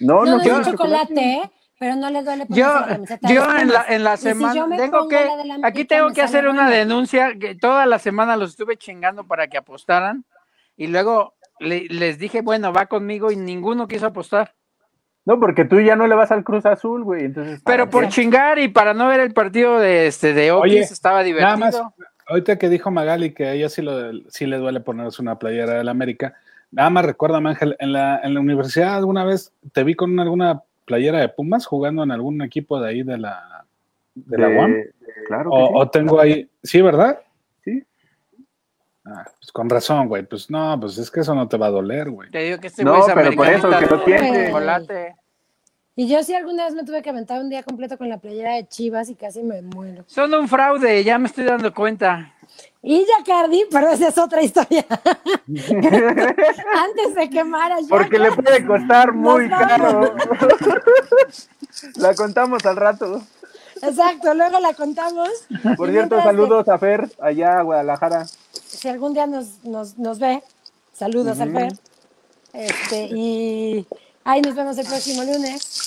No, No, no, no, quiero chocolate, ¿eh? pero no le duele Yo, la yo en la, en la si semana tengo que, aquí tengo que hacer una denuncia, que toda la semana los estuve chingando para que apostaran y luego le- les dije, bueno, va conmigo y ninguno quiso apostar. No, porque tú ya no le vas al Cruz Azul, güey. Entonces, Pero ¿para por qué? chingar y para no ver el partido de este de Oquis Oye, estaba nada más, divertido. ahorita que dijo Magali que a ella sí, lo, sí le duele ponerse una playera del América, nada más recuérdame, Ángel, en la, en la universidad alguna vez te vi con alguna playera de Pumas jugando en algún equipo de ahí de la, de la UAM. Claro que O, sí. o tengo ahí, ¿sí, verdad? Sí. Ah, pues con razón, güey. Pues no, pues es que eso no te va a doler, güey. Te digo que este No, pero por eso, que piense. chocolate. Y yo sí alguna vez me tuve que aventar un día completo con la playera de Chivas y casi me muero. Son un fraude, ya me estoy dando cuenta. Y Jacardi, pero esa es otra historia. Antes de quemar a Porque le puede costar muy caro. la contamos al rato. Exacto, luego la contamos. Por cierto, saludos a Fer, allá a Guadalajara. si algún día nos, nos, nos ve, saludos al Fer. Este, y ahí nos vemos el próximo lunes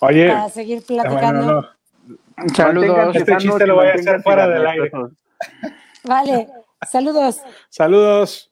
Oye, para seguir ah, bueno, platicando. no, no. Saludos. Este chiste lo voy a hacer fuera del gaseosos. Vale, saludos. Saludos.